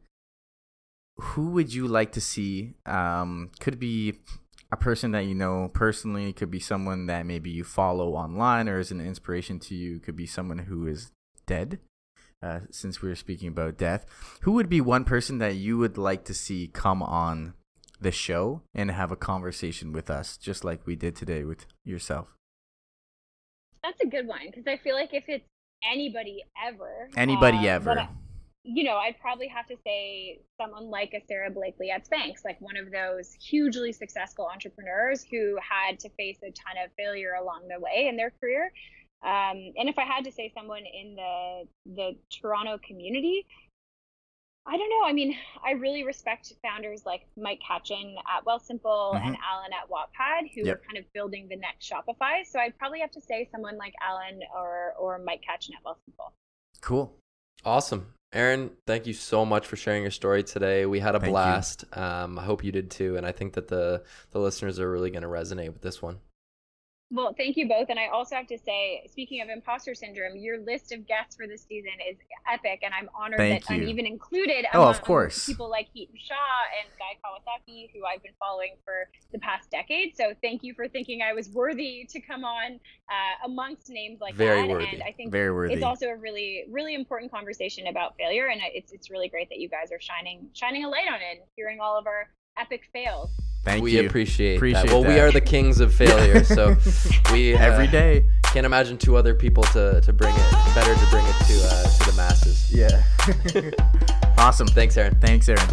Who would you like to see? Um, could be a person that you know personally. Could be someone that maybe you follow online or is an inspiration to you. Could be someone who is dead. Uh, since we were speaking about death, who would be one person that you would like to see come on the show and have a conversation with us, just like we did today with yourself. That's a good one because I feel like if it's anybody ever, Anybody uh, ever. But I- you know, I'd probably have to say someone like a Sara Blakely at Spanx, like one of those hugely successful entrepreneurs who had to face a ton of failure along the way in their career. Um, and if I had to say someone in the the Toronto community, I don't know. I mean, I really respect founders like Mike Katchen at Wealthsimple and Allen at Wattpad, who Mm-hmm. Yep. are kind of building the next Shopify. So I'd probably have to say someone like Allen or or Mike Katchen at Wealthsimple. Cool. Awesome. Erin, thank you so much for sharing your story today. We had a Thank blast. Um, I hope you did too, and I think that the the listeners are really going to resonate with this one. Well, thank you both. And I also have to say, speaking of imposter syndrome, your list of guests for this season is epic, and I'm honored Thank that you. I'm even included. Oh, of among course. People like Hiten Shah and Guy Kawasaki, who I've been following for the past decade. So thank you for thinking I was worthy to come on uh, amongst names like Very that. worthy. And I think Very worthy. it's also a really, really important conversation about failure, and it's it's really great that you guys are shining shining a light on it and hearing all of our epic fails. Thank we you. appreciate, Appreciate that. Well, we are the kings of failure, so we uh, Every day. can't imagine two other people to, to bring it. Better to bring it to uh, to the masses. Yeah. awesome. Thanks, Erin. Thanks, Erin.